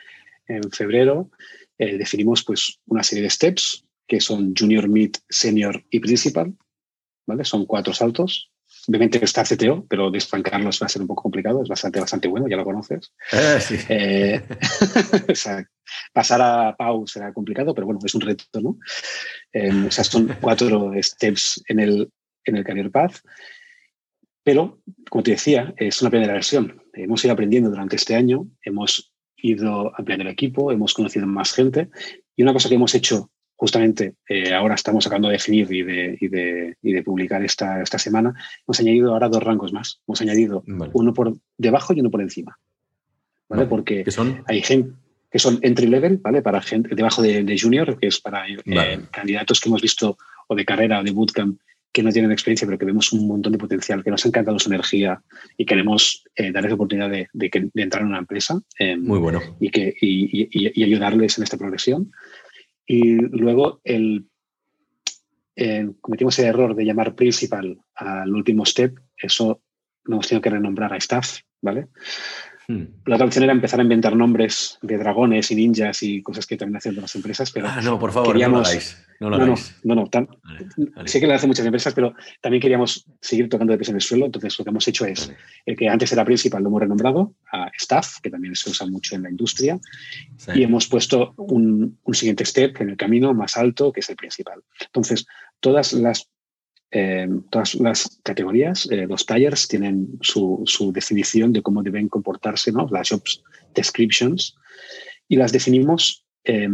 S3: en febrero, eh, definimos pues una serie de steps que son junior, mid, senior y principal, ¿vale? Son cuatro saltos. Obviamente está CTO, pero despancarlos va a ser un poco complicado, es bastante, bastante bueno, ya lo conoces.
S2: Eh, sí. [LAUGHS]
S3: pasar a Pau será complicado, pero bueno, es un reto, ¿no? O sea, son cuatro steps en el, en el Career Path. Pero, como te decía, es una primera versión. Hemos ido aprendiendo durante este año, hemos ido ampliando el equipo, hemos conocido más gente y una cosa que hemos hecho justamente eh, ahora estamos acabando de definir y de, y de, y de publicar esta, esta, semana, hemos añadido ahora dos rangos más. Hemos añadido vale. uno por debajo y uno por encima. ¿Vale? vale. Porque
S2: son?
S3: hay gente que son entry level, ¿vale? Para gente debajo de, de junior, que es para eh, candidatos que hemos visto o de carrera o de bootcamp que no tienen experiencia, pero que vemos un montón de potencial, que nos ha encantado su energía y queremos eh, darles la oportunidad de, de, de, entrar en una empresa.
S2: Eh, Muy bueno.
S3: Y, que, y, y, y, ayudarles en esta progresión. Y luego el, eh, cometimos el error de llamar principal al último step. Eso lo hemos tenido que renombrar a staff, ¿vale? Hmm. La otra opción era empezar a inventar nombres de dragones y ninjas y cosas que también hacen las empresas, pero
S2: ah, no, por favor, queríamos... no lo hagáis. No, lo
S3: no, no, no, no tan... vale, vale. sé que lo hacen muchas empresas, pero también queríamos seguir tocando de pies en el suelo. Entonces, lo que hemos hecho es vale. el que antes era principal, lo hemos renombrado a staff, que también se usa mucho en la industria, sí. y hemos puesto un, un, siguiente step en el camino más alto, que es el principal. Entonces, todas las eh, todas las categorías, eh, los tires tienen su, su, definición de cómo deben comportarse, ¿no? las jobs descriptions, y las definimos eh,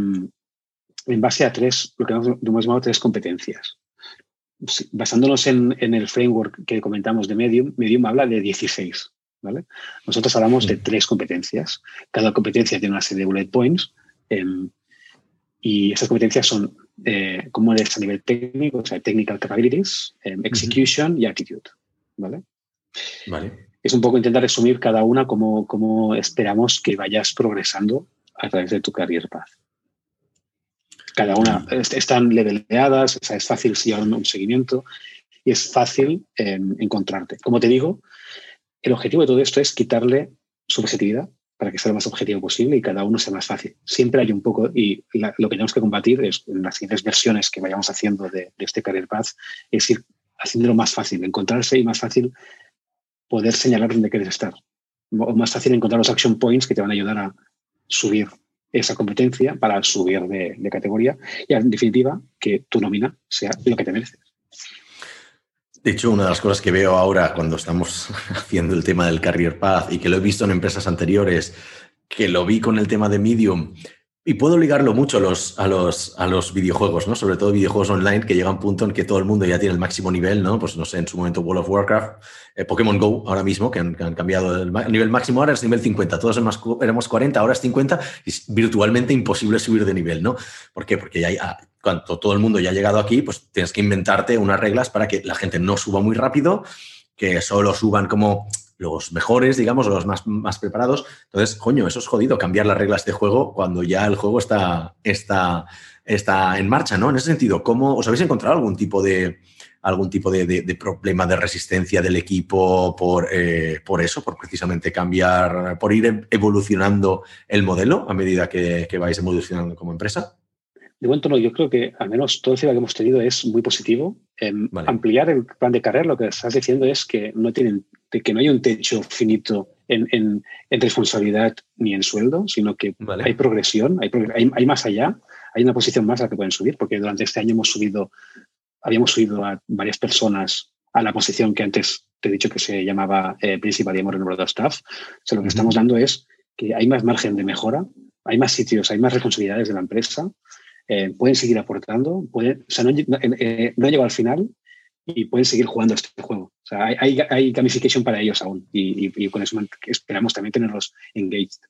S3: en base a tres, lo que hemos, llamado tres competencias. Basándonos en, en, el framework que comentamos de Medium, Medium habla de 16. ¿vale? Nosotros hablamos de tres competencias. Cada competencia tiene una serie de bullet points em, y esas competencias son eh, cómo eres a nivel técnico, o sea, technical capabilities, eh, execution uh -huh. y attitude. ¿vale?
S2: Vale.
S3: Es un poco intentar resumir cada una como, como esperamos que vayas progresando a través de tu career path. Cada una uh -huh. están leveleadas, o sea, es fácil llevar un, un seguimiento y es fácil eh, encontrarte. Como te digo, el objetivo de todo esto es quitarle subjetividad para que sea lo más objetivo posible y cada uno sea más fácil. Siempre hay un poco, y lo que tenemos que combatir es en las siguientes versiones que vayamos haciendo de, este Career Path, es ir haciéndolo más fácil, encontrarse y más fácil poder señalar dónde quieres estar. Más fácil encontrar los action points que te van a ayudar a subir esa competencia para subir de categoría y, en definitiva, que tu nómina sea lo que te mereces.
S2: De hecho, una de las cosas que veo ahora cuando estamos [LAUGHS] haciendo el tema del Career Path y que lo he visto en empresas anteriores, que lo vi con el tema de Medium, y puedo ligarlo mucho a los, a los, a los videojuegos, ¿no? Sobre todo videojuegos online que llega un punto en que todo el mundo ya tiene el máximo nivel, ¿no? Pues no sé, en su momento World of Warcraft, eh, Pokémon Go ahora mismo, que han, cambiado el, nivel máximo, ahora es nivel 50, todos éramos 40, ahora es 50, y es virtualmente imposible subir de nivel, ¿no? ¿Por qué? Porque ya ah, cuando todo el mundo ya ha llegado aquí, pues tienes que inventarte unas reglas para que la gente no suba muy rápido, que solo suban como los mejores, digamos, o los más, más preparados. Entonces, coño, eso es jodido, cambiar las reglas de juego cuando ya el juego está, está, está en marcha, ¿no? En ese sentido, ¿cómo os habéis encontrado algún tipo de algún tipo de, problema de resistencia del equipo por, eh, por eso, por precisamente cambiar, por ir evolucionando el modelo a medida que, que vais evolucionando como empresa?
S3: De momento no, yo creo que al menos todo el feedback que hemos tenido es muy positivo. Ampliar el plan de carrera, lo que estás diciendo es que no tienen, que no hay un techo finito en, responsabilidad ni en sueldo, sino que hay progresión, hay, hay, más allá, hay una posición más a la que pueden subir, porque durante este año hemos subido, habíamos subido a varias personas a la posición que antes te he dicho que se llamaba eh, Principal y en Staff. O sea, lo que estamos dando es que hay más margen de mejora, hay más sitios, hay más responsabilidades de la empresa eh, pueden seguir aportando, pueden, o sea, no, eh, no, han llegado al final y pueden seguir jugando este juego. O sea, hay, hay, gamification para ellos aún y, con eso esperamos también tenerlos engaged.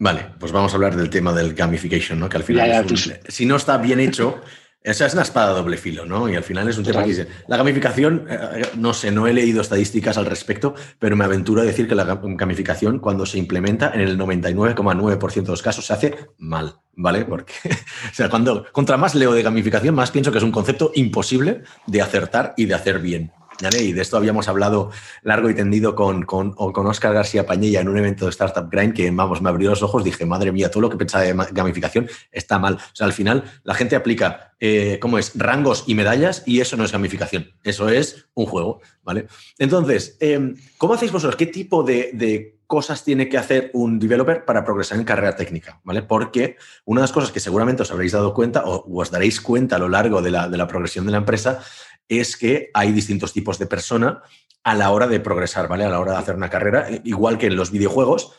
S2: Vale, pues vamos a hablar del tema del gamification, ¿no? Que al final, si no está bien hecho, esa es una espada de doble filo, ¿no? Y al final es un tema que dice. La gamificación, eh, no sé, no he leído estadísticas al respecto, pero me aventuro a decir que la gamificación, cuando se implementa, en el 99,9% de los casos se hace mal, ¿vale? Porque, [LAUGHS] o sea, cuando contra más leo de gamificación, más pienso que es un concepto imposible de acertar y de hacer bien. Y de esto habíamos hablado largo y tendido con, con, con Oscar García Pañella en un evento de Startup Grind que, vamos, me abrió los ojos, dije, madre mía, todo lo que pensaba de gamificación está mal. O sea, al final la gente aplica, eh, ¿cómo es? Rangos y medallas y eso no es gamificación, eso es un juego, ¿vale? Entonces, em, ¿cómo hacéis vosotros? ¿Qué tipo de, cosas tiene que hacer un developer para progresar en carrera técnica, ¿vale? Porque una de las cosas que seguramente os habréis dado cuenta o os daréis cuenta a lo largo de la, de la progresión de la empresa es que hay distintos tipos de persona a la hora de progresar, ¿vale? A la hora de hacer una carrera, igual que en los videojuegos,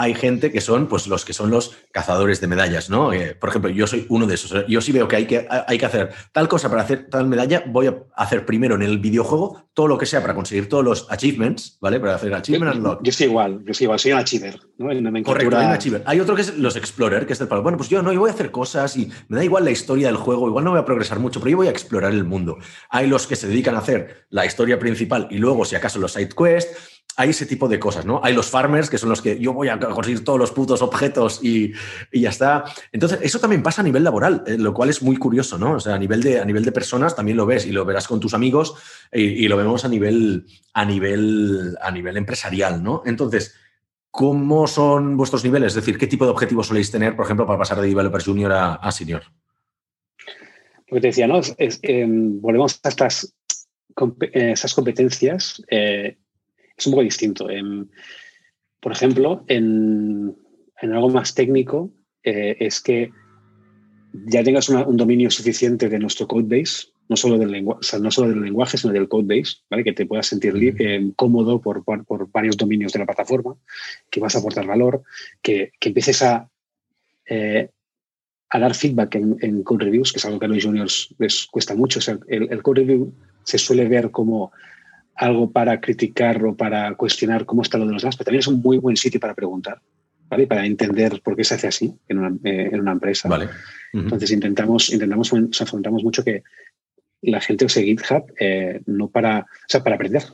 S2: hay gente que son pues los que son los cazadores de medallas, ¿no? Eh, por ejemplo, yo soy uno de esos. Yo sí veo que hay, que hay que hacer tal cosa para hacer tal medalla, voy a hacer primero en el videojuego todo lo que sea para conseguir todos los achievements, ¿vale? Para hacer achievement
S3: yo, Yo soy igual, yo soy igual, soy un achiever, ¿no?
S2: Correcto, hay un achiever. Hay otro que es los explorer, que es el palo. Bueno, pues yo no, yo voy a hacer cosas y me da igual la historia del juego, igual no voy a progresar mucho, pero yo voy a explorar el mundo. Hay los que se dedican a hacer la historia principal y luego, si acaso, los side quests hay ese tipo de cosas, ¿no? Hay los farmers, que son los que yo voy a conseguir todos los putos objetos y, ya está. Entonces, eso también pasa a nivel laboral, eh, lo cual es muy curioso, ¿no? O sea, a nivel, de, a nivel de personas también lo ves y lo verás con tus amigos y, lo vemos a nivel, a, nivel, a nivel empresarial, ¿no? Entonces, ¿cómo son vuestros niveles? Es decir, ¿qué tipo de objetivos soléis tener, por ejemplo, para pasar de developer junior a, senior?
S3: Lo te decía, ¿no? Em, volvemos a estas, eh, esas competencias. Eh, es un poco distinto. por ejemplo, en, algo más técnico, eh, es que ya tengas un dominio suficiente de nuestro codebase, no solo del lenguaje, no solo del lenguaje, sino del codebase, ¿vale? que te puedas sentir eh, cómodo por, por, varios dominios de la plataforma, que vas a aportar valor, que, empieces a, eh, a dar feedback en, code reviews, que es algo que a los juniors les cuesta mucho. el, el, code review se suele ver como algo para criticar o para cuestionar cómo está lo de los demás, pero también es un muy buen sitio para preguntar, ¿vale? Para entender por qué se hace así en una, eh, en una empresa.
S2: Vale.
S3: Entonces intentamos, intentamos, o sea, afrontamos mucho que la gente use GitHub eh, no para, o sea, para aprender,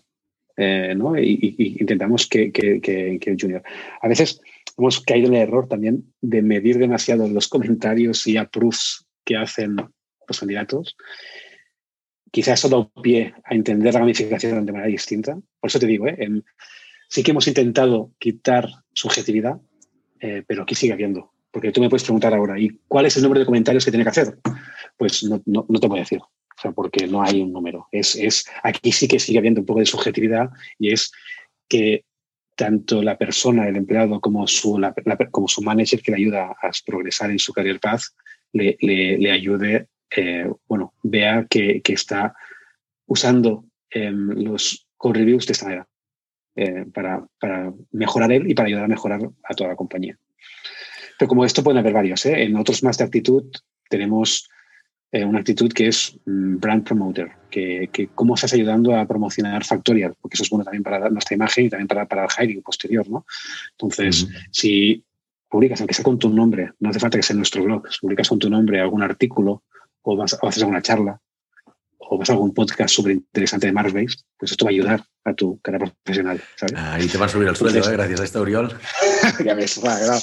S3: eh, ¿no? Y, intentamos que, que, que, que, el junior. A veces hemos caído en el error también de medir demasiado los comentarios y approves que hacen los candidatos quizás eso da pie a entender la gamificación de manera distinta. Por eso te digo, ¿eh? sí que hemos intentado quitar subjetividad, eh, pero aquí sigue habiendo. Porque tú me puedes preguntar ahora, ¿y cuál es el número de comentarios que tiene que hacer? Pues no, no, te voy a decir, o sea, porque no hay un número. Es, es, aquí sí que sigue habiendo un poco de subjetividad y es que tanto la persona, el empleado, como su, como su manager que le ayuda a progresar en su career path, le, le, le ayude bueno, vea que, está usando em, los code reviews de esta manera, eh, para, para, mejorar él y para ayudar a mejorar a toda la compañía. Pero como esto pueden haber varios, ¿eh? en otros más de actitud tenemos eh, una actitud que es mm, brand promoter, que, que, cómo estás ayudando a promocionar Factorial, porque eso es bueno también para nuestra imagen y también para, para el hiring posterior, ¿no? Entonces, si publicas, aunque sea con tu nombre, no hace falta que sea en nuestro blog, si publicas con tu nombre algún artículo o, vas, o haces alguna charla o vas a algún podcast súper interesante de Marsbase, pues esto va a ayudar a tu carrera profesional. ¿sabes?
S2: Ahí te va a subir el sueldo, ¿eh? gracias a este Oriol. [LAUGHS]
S3: ya ves, bueno,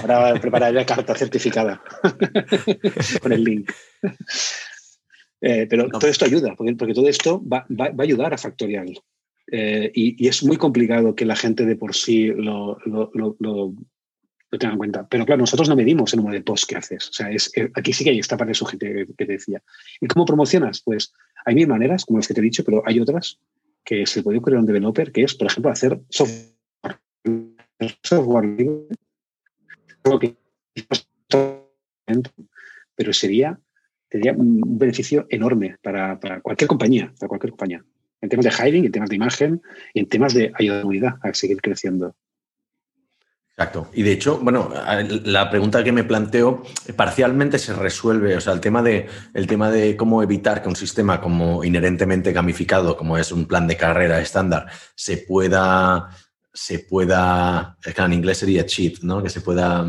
S3: ahora prepararé la carta certificada [LAUGHS] con el link. Eh, pero no. todo esto ayuda, porque, porque todo esto va, va, va, a ayudar a Factorial. Eh, y, y, es muy complicado que la gente de por sí lo, lo, lo, lo tengan en cuenta. Pero claro, nosotros no medimos el número de posts que haces. O sea, es, aquí sí que hay esta parte de que te decía. ¿Y cómo promocionas? Pues hay mil maneras, como las que te he dicho, pero hay otras que se puede ocurrir a un developer, que es, por ejemplo, hacer software, software libre, pero sería, sería un beneficio enorme para, cualquier compañía, para cualquier compañía, en temas de hiring, en temas de imagen y en temas de ayudabilidad a seguir creciendo.
S2: Exacto. Y de hecho, bueno, la pregunta que me planteo parcialmente se resuelve. O sea, el tema de, el tema de cómo evitar que un sistema como inherentemente gamificado, como es un plan de carrera estándar, se pueda, se pueda, en inglés sería cheat, ¿no? Que se pueda,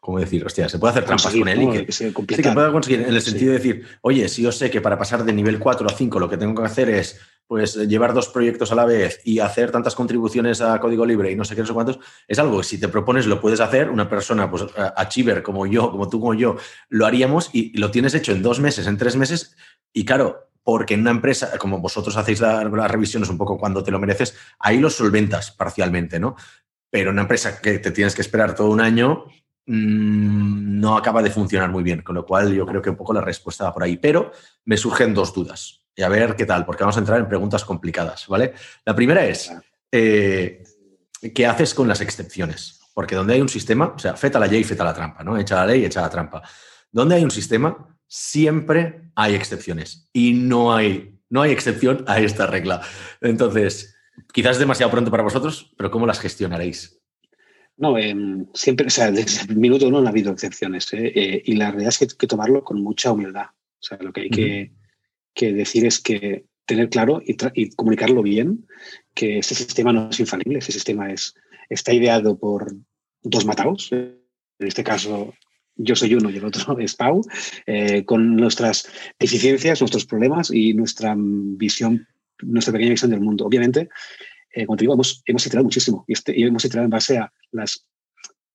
S2: ¿cómo decir? Hostia, se puede hacer trampas con él y que, que, sí, que pueda conseguir, en el sentido sí. de decir, oye, si yo sé que para pasar de nivel 4 a 5 lo que tengo que hacer es pues llevar dos proyectos a la vez y hacer tantas contribuciones a código libre y no sé qué, no sé cuántos, es algo que si te propones lo puedes hacer, una persona, pues achiever como yo, como tú, como yo, lo haríamos y lo tienes hecho en dos meses, en tres meses y claro, porque en una empresa, como vosotros hacéis las la revisiones un poco cuando te lo mereces, ahí lo solventas parcialmente, ¿no? Pero en una empresa que te tienes que esperar todo un año, mmm, no acaba de funcionar muy bien, con lo cual yo creo que un poco la respuesta va por ahí. Pero me surgen dos dudas y a ver qué tal, porque vamos a entrar en preguntas complicadas, ¿vale? La primera es, eh, ¿qué haces con las excepciones? Porque donde hay un sistema, o sea, feta la ley, feta la trampa, ¿no? Echa la ley, echa la trampa. Donde hay un sistema, siempre hay excepciones y no hay, no hay excepción a esta regla. Entonces, quizás es demasiado pronto para vosotros, pero ¿cómo las gestionaréis?
S3: No, eh, siempre, o sea, desde el minuto uno no ha habido excepciones ¿eh? Eh, y la realidad es que hay que tomarlo con mucha humildad. O sea, lo que hay que, que decir es que tener claro y, y, comunicarlo bien que este sistema no es infalible, ese sistema es, está ideado por dos mataos, en este caso yo soy uno y el otro [LAUGHS] es Pau, eh, con nuestras deficiencias, nuestros problemas y nuestra visión, nuestra pequeña visión del mundo. Obviamente, eh, como te digo, hemos, hemos iterado muchísimo y, este, y hemos iterado en base a las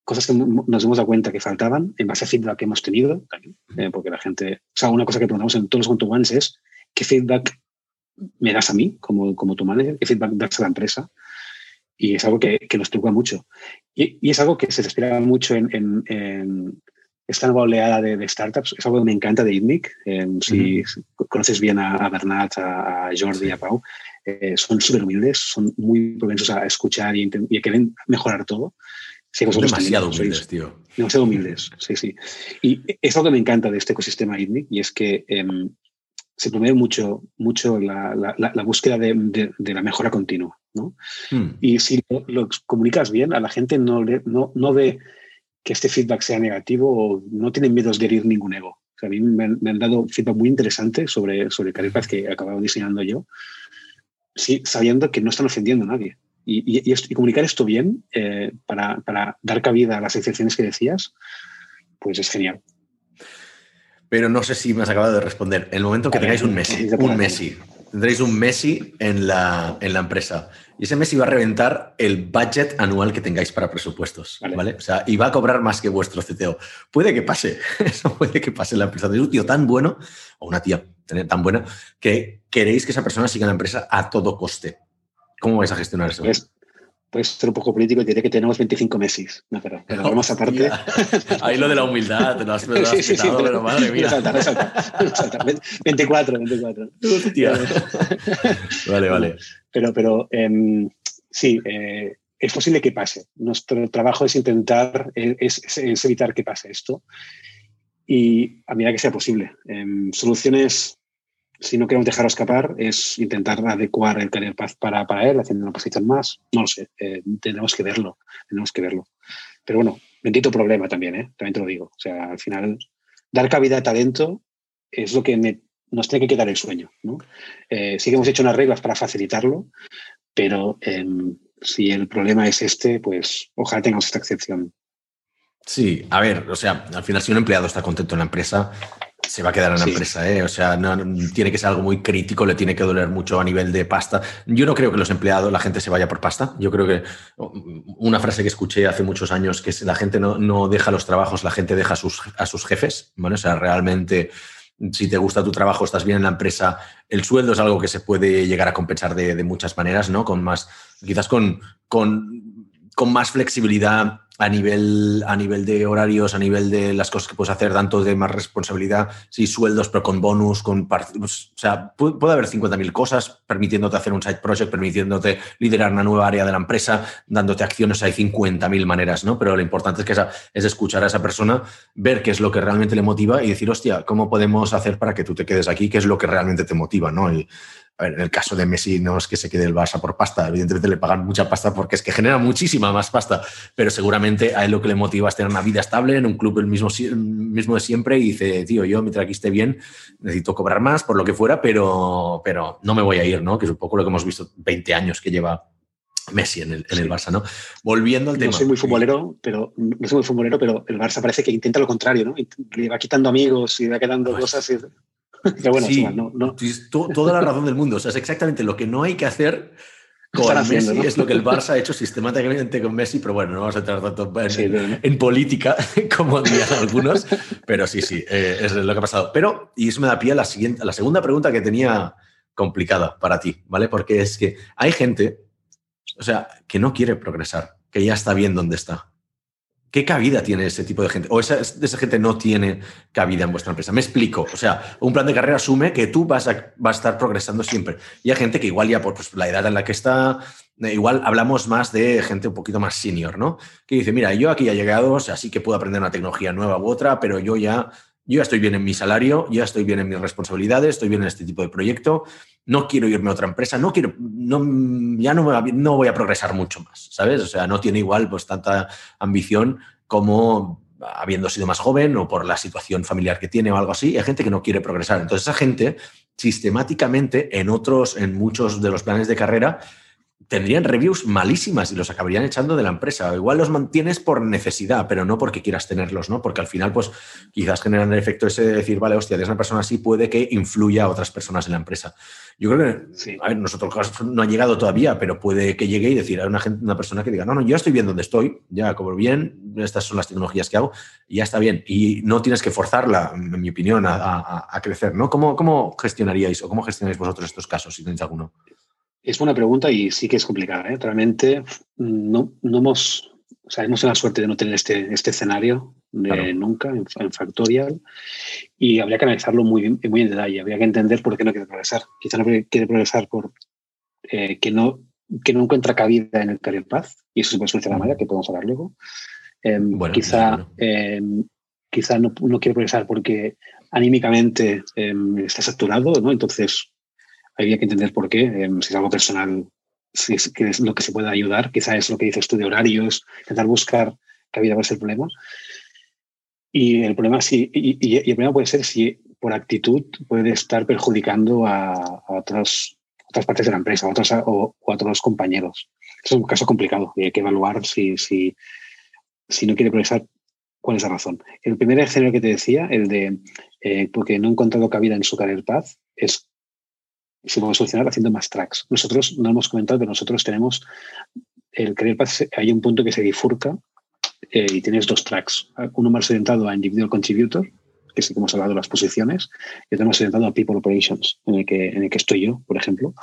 S3: cosas que nos hemos dado cuenta que faltaban, en base a feedback que hemos tenido, también, eh, porque la gente, o sea, una cosa que preguntamos en todos los one es qué feedback me das a mí como, como tu manager, qué feedback das a la empresa. Y es algo que, que nos preocupa mucho. Y, y, es algo que se respira mucho en, en, en esta nueva oleada de, de, startups. Es algo que me encanta de ITNIC. Eh, si uh -huh. conoces bien a, a Bernat, a, a Jordi, sí. a Pau, eh, son súper humildes, son muy propensos a escuchar y, y quieren mejorar todo.
S2: Sí, demasiado humildes, sois, tío.
S3: Demasiado humildes, sí, sí. Y es algo que me encanta de este ecosistema ITNIC y es que eh, se promueve mucho, mucho la, la, la búsqueda de, de, de, la mejora continua. ¿no? Mm. Y si lo, lo, comunicas bien, a la gente no, le, no, no ve que este feedback sea negativo o no tienen miedos de herir ningún ego. O sea, a mí me han, me han, dado feedback muy interesante sobre, sobre Carepath que acababa diseñando yo, sí, sabiendo que no están ofendiendo a nadie. Y, y, y comunicar esto bien eh, para, para dar cabida a las excepciones que decías, pues es genial
S2: pero no sé si me has acabado de responder. El momento que tengáis un Messi, un Messi, tendréis un Messi en la, en la empresa. Y ese Messi va a reventar el budget anual que tengáis para presupuestos. Vale. ¿vale? O sea, y va a cobrar más que vuestro CTO. Puede que pase. [LAUGHS] Eso puede que pase en la empresa. Es un tío tan bueno, o una tía tan buena, que queréis que esa persona siga en la empresa a todo coste. ¿Cómo vais a gestionar eso?
S3: Puedes ser un poco político y diré que tenemos 25 meses. No, pero, pero vamos aparte.
S2: Ahí lo de la humildad, te lo has, lo has [LAUGHS] sí, sí, quitado, sí, pero, madre mía.
S3: Resalta, resalta, resalta. 24, 24.
S2: Hostia. vale, vale.
S3: Pero, pero eh, sí, eh, es posible que pase. Nuestro trabajo es intentar, es, es, es, evitar que pase esto y a medida que sea posible. Eh, soluciones si no queremos dejarlo escapar, es intentar adecuar el career path para, para él, haciendo una posición más. No lo sé, eh, tenemos que verlo, tenemos que verlo. Pero bueno, bendito problema también, ¿eh? también te lo digo. O sea, al final, dar cabida a talento es lo que nos tiene que quedar el sueño. ¿no? Eh, sí que hemos hecho unas reglas para facilitarlo, pero em, si el problema es este, pues ojalá tengamos esta excepción.
S2: Sí, a ver, o sea, al final si un empleado está contento en la empresa, se va a quedar en la empresa, ¿eh? O sea, no, tiene que ser algo muy crítico, le tiene que doler mucho a nivel de pasta. Yo no creo que los empleados, la gente se vaya por pasta. Yo creo que una frase que escuché hace muchos años, que es la gente no, no deja los trabajos, la gente deja a sus, a sus jefes, ¿vale? O sea, realmente si te gusta tu trabajo, estás bien en la empresa, el sueldo es algo que se puede llegar a compensar de, de muchas maneras, ¿no? Con más, quizás con, con, con más flexibilidad a nivel, a nivel de horarios, a nivel de las cosas que puedes hacer, tanto de más responsabilidad, sí, sueldos, pero con bonus, con o sea, puede, haber 50.000 cosas permitiéndote hacer un side project, permitiéndote liderar una nueva área de la empresa, dándote acciones, hay 50.000 maneras, ¿no? Pero lo importante es que es escuchar a esa persona, ver qué es lo que realmente le motiva y decir, hostia, ¿cómo podemos hacer para que tú te quedes aquí? ¿Qué es lo que realmente te motiva, no? A ver, en el caso de Messi no es que se quede el Barça por pasta, evidentemente le pagan mucha pasta porque es que genera muchísima más pasta, pero seguramente a él lo que le motiva es tener una vida estable en un club el mismo, mismo de siempre y dice, tío, yo mientras aquí esté bien necesito cobrar más por lo que fuera, pero, pero no me voy a ir, ¿no? Que es un poco lo que hemos visto 20 años que lleva Messi en el, en el Barça, ¿no? Volviendo al tema.
S3: No soy muy futbolero, pero no soy muy futbolero, pero el Barça parece que intenta lo contrario, ¿no? Le va quitando amigos y va quedando pues cosas. Y...
S2: sí, toda la razón del mundo. O sea, es exactamente lo que no hay que hacer con Messi, es lo que el Barça ha hecho sistemáticamente con Messi, pero bueno, no vamos a entrar tanto en, política [LAUGHS] como dirían algunos, pero sí, sí, eh, es lo que ha pasado. Pero, y eso me da pie a la, siguiente, la segunda pregunta que tenía complicada para ti, ¿vale? Porque es que hay gente, o sea, que no quiere progresar, que ya está bien donde está. ¿Qué cabida tiene ese tipo de gente? ¿O esa, esa gente no tiene cabida en vuestra empresa? Me explico. O sea, un plan de carrera asume que tú vas a, a estar progresando siempre. Y hay gente que igual ya por pues, la edad en la que está, eh, igual hablamos más de gente un poquito más senior, ¿no? Que dice, mira, yo aquí ya he llegado, o sea, sí que puedo aprender una tecnología nueva u otra, pero yo ya, yo ya estoy bien en mi salario, ya estoy bien en mis responsabilidades, estoy bien en este tipo de proyecto, no quiero irme a otra empresa, no quiero, no, ya no, no voy a progresar mucho más, ¿sabes? O sea, no tiene igual pues tanta ambición como habiendo sido más joven o por la situación familiar que tiene o algo así, hay gente que no quiere progresar. Entonces esa gente sistemáticamente en otros, en muchos de los planes de carrera, tendrían reviews malísimas y los acabarían echando de la empresa. igual los mantienes por necesidad, pero no porque quieras tenerlos, ¿no? Porque al final, pues quizás generan el efecto ese de decir, vale, hostia, de una persona así puede que influya a otras personas en la empresa. Yo creo que, a ver, nosotros no ha llegado todavía, pero puede que llegue y decir a una, gente, una persona que diga, no, no, yo estoy bien donde estoy, ya cobro bien, estas son las tecnologías que hago, y ya está bien. Y no tienes que forzarla, en mi opinión, a, a crecer, ¿no? ¿Cómo, ¿Cómo gestionaríais o cómo gestionáis vosotros estos casos, si tenéis alguno?
S3: Es buena pregunta y sí que es complicada. ¿eh? Realmente no, no hemos, o sea, hemos tenido la suerte de no tener este, este escenario de nunca en, Factorial y habría que analizarlo muy, muy en detalle. Habría que entender por qué no quiere progresar. Quizá no quiere progresar por eh, que, no, que no encuentra cabida en el career path y eso se puede solucionar de manera que podemos hablar luego. Em, quizá em, quizá no, no, quiere progresar porque anímicamente em, está saturado, ¿no? Entonces habría que entender por qué, em, si es algo personal, si es, que es lo que se puede ayudar, quizá es lo que dices tú de horarios, intentar buscar qué había ser el problema. Y el problema sí, y, el problema puede ser si por actitud puede estar perjudicando a, otras, otras partes de la empresa, a otros, o, a otros compañeros. Es un caso complicado y hay que evaluar si, si, si no quiere progresar, cuál es la razón. El primer escenario que te decía, el de eh, porque no he encontrado cabida en su career path, es se puede solucionar haciendo más tracks. Nosotros no hemos comentado que nosotros tenemos el Career Path, hay un punto que se bifurca eh, y tienes dos tracks. Uno más orientado a Individual Contributor, que es como hemos hablado de las posiciones, y otro más orientado a People Operations, en el que, en el que estoy yo, por ejemplo,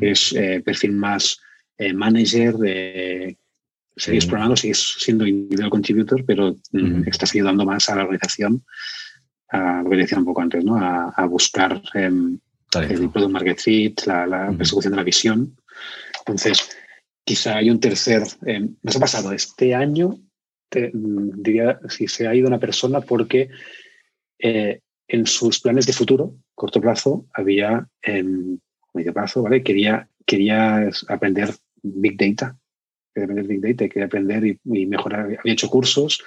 S3: es eh, perfil más eh, manager, de seguís programando, seguís siendo Individual Contributor, pero mm, estás ayudando más a la organización, a lo que decía un poco antes, ¿no? a, buscar em, el Product Market Fit, la, persecución de la visión. Entonces, quizá hay un tercer. Eh, nos ha pasado este año, diría, si se ha ido una persona porque eh, en sus planes de futuro corto plazo había, en medio plazo, ¿vale? Quería, quería aprender Big Data, quería aprender Big Data, quería aprender y, mejorar. Había hecho cursos,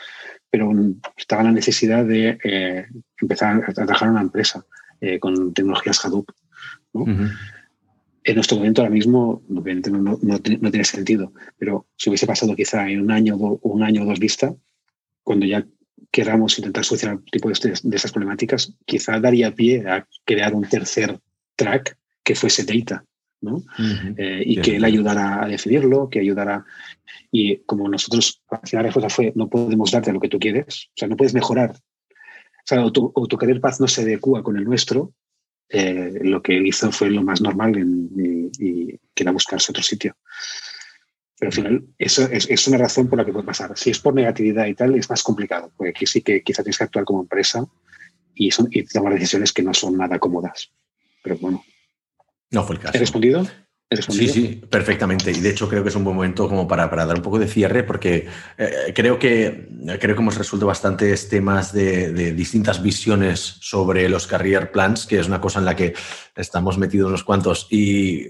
S3: pero estaba la necesidad de eh, empezar a trabajar en una empresa eh, con tecnologías Hadoop. En nuestro momento ahora mismo, obviamente no, no, tiene sentido, pero si hubiese pasado quizá en un año o un año o dos vista, cuando ya queramos intentar solucionar tipo de, de esas problemáticas, quizá daría pie a crear un tercer track que fuese data, ¿no? Eh, y que él ayudara a definirlo, que ayudara. Y como nosotros, al final la respuesta fue: no podemos darte lo que tú quieres, o sea, no puedes mejorar. O sea, o tu, o tu career path no se adecua con el nuestro, eh, lo que él hizo fue lo más normal y, y, que era buscarse otro sitio. Pero al final, eso es, una razón por la que puede pasar. Si es por negatividad y tal, es más complicado, porque aquí sí que quizá tienes que actuar como empresa y, son, y tomar decisiones que no son nada cómodas. Pero bueno.
S2: No fue el caso.
S3: ¿He respondido?
S2: Sí, sí, perfectamente. Y de hecho creo que es un buen momento como para, para dar un poco de cierre porque eh, creo, que, creo que hemos resuelto bastantes temas de, de, distintas visiones sobre los career plans, que es una cosa en la que estamos metidos unos cuantos. Y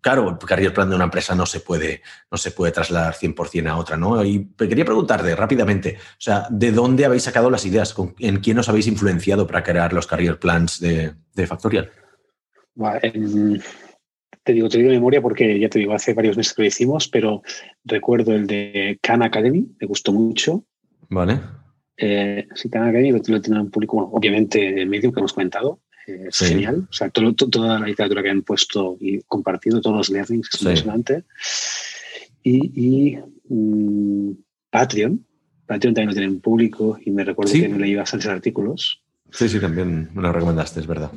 S2: claro, el career plan de una empresa no se puede, no se puede trasladar 100% a otra. ¿no? Y quería preguntarte rápidamente, o sea, ¿de dónde habéis sacado las ideas? ¿En quién os habéis influenciado para crear los career plans de, de Factorial?
S3: Bueno, en te digo, te digo de memoria porque ya te digo, hace varios meses que lo hicimos, pero recuerdo el de Khan Academy, me gustó mucho.
S2: Vale.
S3: Eh, sí, Khan Academy lo, lo tiene un público, bueno, obviamente el medio que hemos comentado, eh, es genial. O sea, todo, toda la literatura que han puesto y compartido, todos los learnings, es impresionante. Y, y mmm, Patreon, Patreon también lo tiene en público y me recuerdo que me leí bastantes artículos.
S2: Sí, sí, también me lo recomendaste, es verdad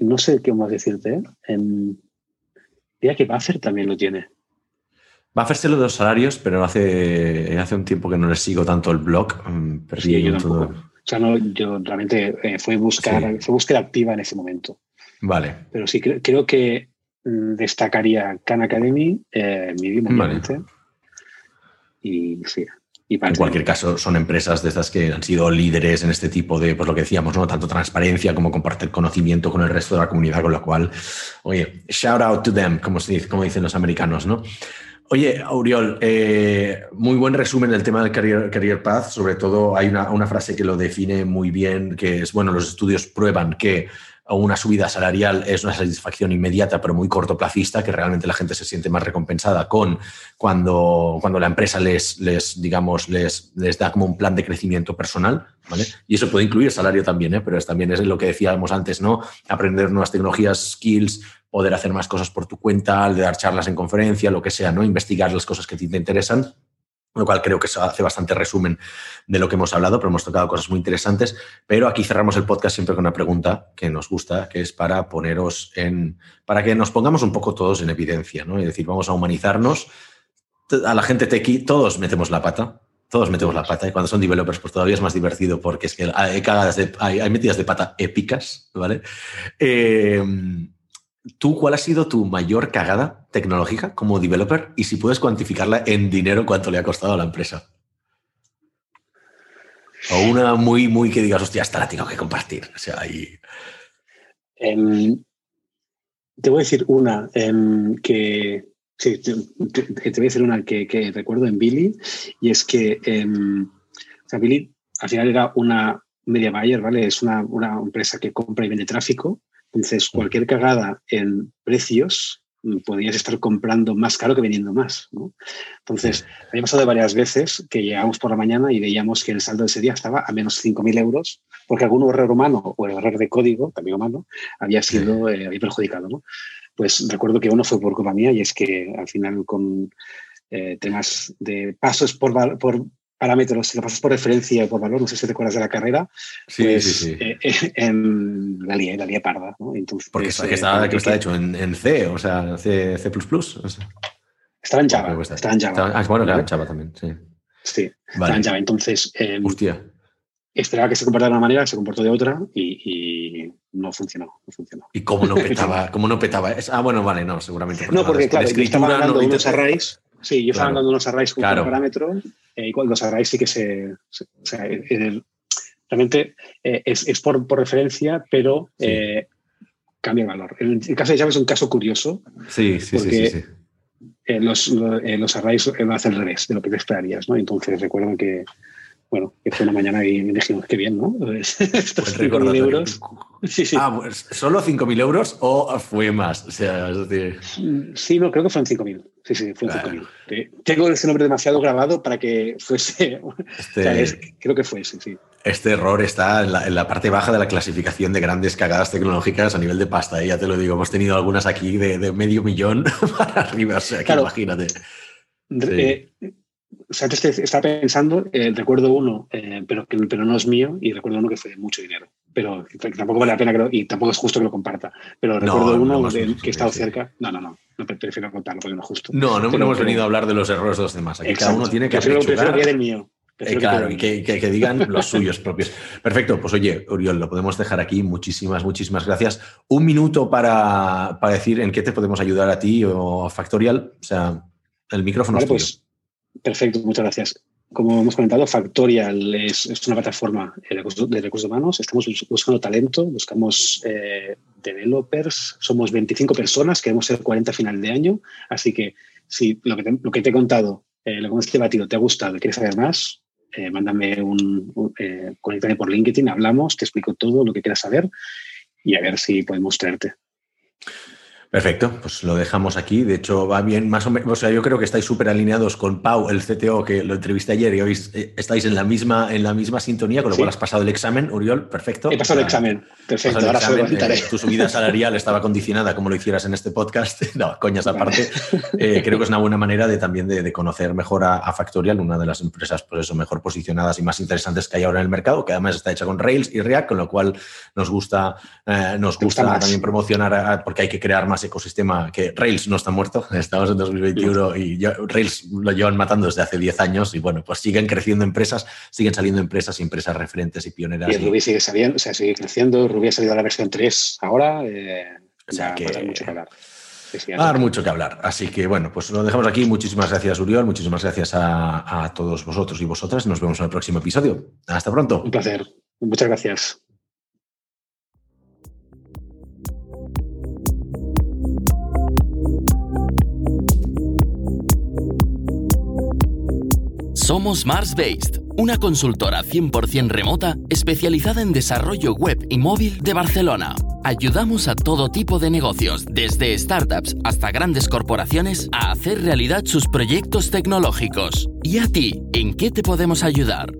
S3: no sé qué más decirte. ¿eh? En, que Buffer también lo tiene.
S2: Buffer se lo de los salarios, pero hace, hace un tiempo que no le sigo tanto el blog. Mm,
S3: perdí yo todo. O sea, no, yo realmente eh, fue, buscar, fue búsqueda activa en ese momento.
S2: Vale.
S3: Pero sí, creo, creo que mm, destacaría Khan Academy, eh, Medium, obviamente. Y sí,
S2: en cualquier caso, son empresas de estas que han sido líderes en este tipo de, pues lo que decíamos, ¿no? Tanto transparencia como compartir conocimiento con el resto de la comunidad, con lo cual, oye, shout out to them, como, se dice, como dicen los americanos, ¿no? Oye, Auriol, eh, muy buen resumen del tema del career, career path. Sobre todo, hay una, una frase que lo define muy bien, que es, bueno, los estudios prueban que una subida salarial es una satisfacción inmediata, pero muy cortoplacista, que realmente la gente se siente más recompensada con cuando, cuando la empresa les, les digamos, les, les da como un plan de crecimiento personal, ¿vale? Y eso puede incluir salario también, ¿eh? pero es, también es lo que decíamos antes, ¿no? Aprender nuevas tecnologías, skills, poder hacer más cosas por tu cuenta, de dar charlas en conferencia, lo que sea, ¿no? Investigar las cosas que te interesan lo cual creo que hace bastante resumen de lo que hemos hablado, pero hemos tocado cosas muy interesantes. Pero aquí cerramos el podcast siempre con una pregunta que nos gusta, que es para poneros en, para que nos pongamos un poco todos en evidencia, ¿no? Es decir, vamos a humanizarnos. A la gente tequi, todos metemos la pata, todos metemos la pata y cuando son developers pues todavía es más divertido porque es que hay, cagadas de, hay, hay metidas de pata épicas, ¿vale? Eh, ¿Tú cuál ha sido tu mayor cagada tecnológica como developer? Y si puedes cuantificarla en dinero, ¿cuánto le ha costado a la empresa? O una muy, muy que digas, hostia, esta la tengo que compartir. O sea, ahí...
S3: Te voy a decir una que... Sí, te, voy a decir una que, recuerdo en Billy, y es que em, Billy al final era una media buyer, ¿vale? Es una empresa que compra y vende tráfico entonces, cualquier cagada en precios mm, podrías estar comprando más caro que vendiendo más. ¿no? Entonces, había pasado varias veces que llegábamos por la mañana y veíamos que el saldo de ese día estaba a menos 5.000 euros porque algún error humano o el error de código, también humano, había sido eh, había perjudicado. ¿no? Pues recuerdo que uno fue por culpa mía y es que al final con eh, temas de pasos por, por parámetros, si lo pasas por referencia o por valor, no sé si te acuerdas de la carrera,
S2: sí,
S3: pues,
S2: sí, sí.
S3: Eh, en la lía, la lía parda. ¿no?
S2: Entonces, Porque está, que está, que está hecho en, en, C, o sea, C, C++. O sea.
S3: Estaba en Java. Estaba en Java.
S2: Ah, bueno, claro, en Java también, sí.
S3: Sí, vale. estaba en Java. Entonces, eh,
S2: Hostia.
S3: esperaba que se comportara de una manera, se comportó de otra y, y no funcionó, no funcionó.
S2: ¿Y cómo no [LAUGHS] petaba? ¿Cómo no petaba? Ah, bueno, vale, no, seguramente.
S3: no, porque claro, estaba hablando de unos arrays. Sí, yo estaba hablando de unos arrays con claro. un parámetro eh, igual los arrays sí que se, o sea, realmente es, por, referencia, pero cambia el valor. El, caso de Java es un caso curioso.
S2: Sí, sí, sí, sí,
S3: los, los, arrays van a hacer al revés de lo que te esperarías, ¿no? Entonces recuerdo que, bueno, que fue una mañana y me dijimos, qué bien, ¿no? [LAUGHS]
S2: Estos 5.000 euros. Sí, sí. Ah, pues, ¿solo 5.000 euros o fue más? O sea,
S3: Sí, no, creo que fueron 5.000. Sí, sí, fue 5.000. Tengo ese nombre demasiado grabado para que fuese... [LAUGHS] Este... creo que fue ese, sí.
S2: Este error está en la, parte baja de la clasificación de grandes cagadas tecnológicas a nivel de pasta. ¿eh? Ya te lo digo, hemos tenido algunas aquí de, medio millón [LAUGHS] para arriba. O sea, que imagínate.
S3: Eh, o sea, antes estaba pensando, eh, recuerdo uno, eh, pero, que, pero no es mío, y recuerdo uno que fue mucho dinero. Pero tampoco vale la pena que y tampoco es justo que lo comparta. Pero recuerdo uno que he estado cerca. No, no, no, no prefiero contarlo porque no es justo.
S2: No, no, hemos venido a hablar de los errores de los demás. Aquí cada uno tiene que prefiero,
S3: prefiero que del mío.
S2: Eh, claro, y que, que, digan [LAUGHS] los suyos propios. Perfecto, pues oye, Uriol, lo podemos dejar aquí. Muchísimas, muchísimas gracias. Un minuto para, para decir en qué te podemos ayudar a ti o a Factorial. O sea, el micrófono es tuyo. Pues,
S3: Perfecto, muchas gracias. Como hemos comentado, Factorial es, una plataforma de recursos, humanos. Estamos buscando talento, buscamos eh, developers. Somos 25 personas, queremos ser 40 a final de año. Así que si lo que te, he contado, eh, lo que hemos debatido, te ha gustado y quieres saber más, eh, mándame un, un por LinkedIn, hablamos, te explico todo lo que quieras saber y a ver si podemos traerte.
S2: Perfecto, pues lo dejamos aquí. De hecho, va bien, más o menos. O sea, yo creo que estáis súper alineados con Pau, el CTO, que lo entrevisté ayer y hoy eh, estáis en la misma, en la misma sintonía, con lo cual has pasado el examen, Uriol. Perfecto.
S3: He pasado el examen. Perfecto. Ahora
S2: eh, tu subida [LAUGHS] salarial estaba condicionada como lo hicieras en este podcast. [LAUGHS] No, coñas aparte. Eh, [LAUGHS] creo que es una buena manera de también de, conocer mejor a, Factorial, una de las empresas, por eso, mejor posicionadas y más interesantes que hay ahora en el mercado, que además está hecha con Rails y React, con lo cual nos gusta, nos gusta, también promocionar, porque hay que crear más ecosistema, que Rails no está muerto, [LAUGHS] estamos en 2021 y Rails lo llevan matando desde hace 10 años y bueno, pues siguen creciendo empresas, siguen saliendo empresas y empresas referentes y pioneras.
S3: Y Ruby sigue saliendo, o sea, sigue creciendo, Ruby ha salido a la versión 3 ahora, eh, o sea que... mucho que hablar.
S2: Va a dar mucho que hablar. Así que bueno, pues lo dejamos aquí. Muchísimas gracias, Uriol. Muchísimas gracias a, a todos vosotros y vosotras. Nos vemos en el próximo episodio. Hasta pronto.
S3: Un placer. Muchas gracias.
S1: Somos Mars Based, una consultora 100% remota especializada en desarrollo web y móvil de Barcelona. Ayudamos a todo tipo de negocios, desde startups hasta grandes corporaciones, a hacer realidad sus proyectos tecnológicos. ¿Y a ti, en qué te podemos ayudar?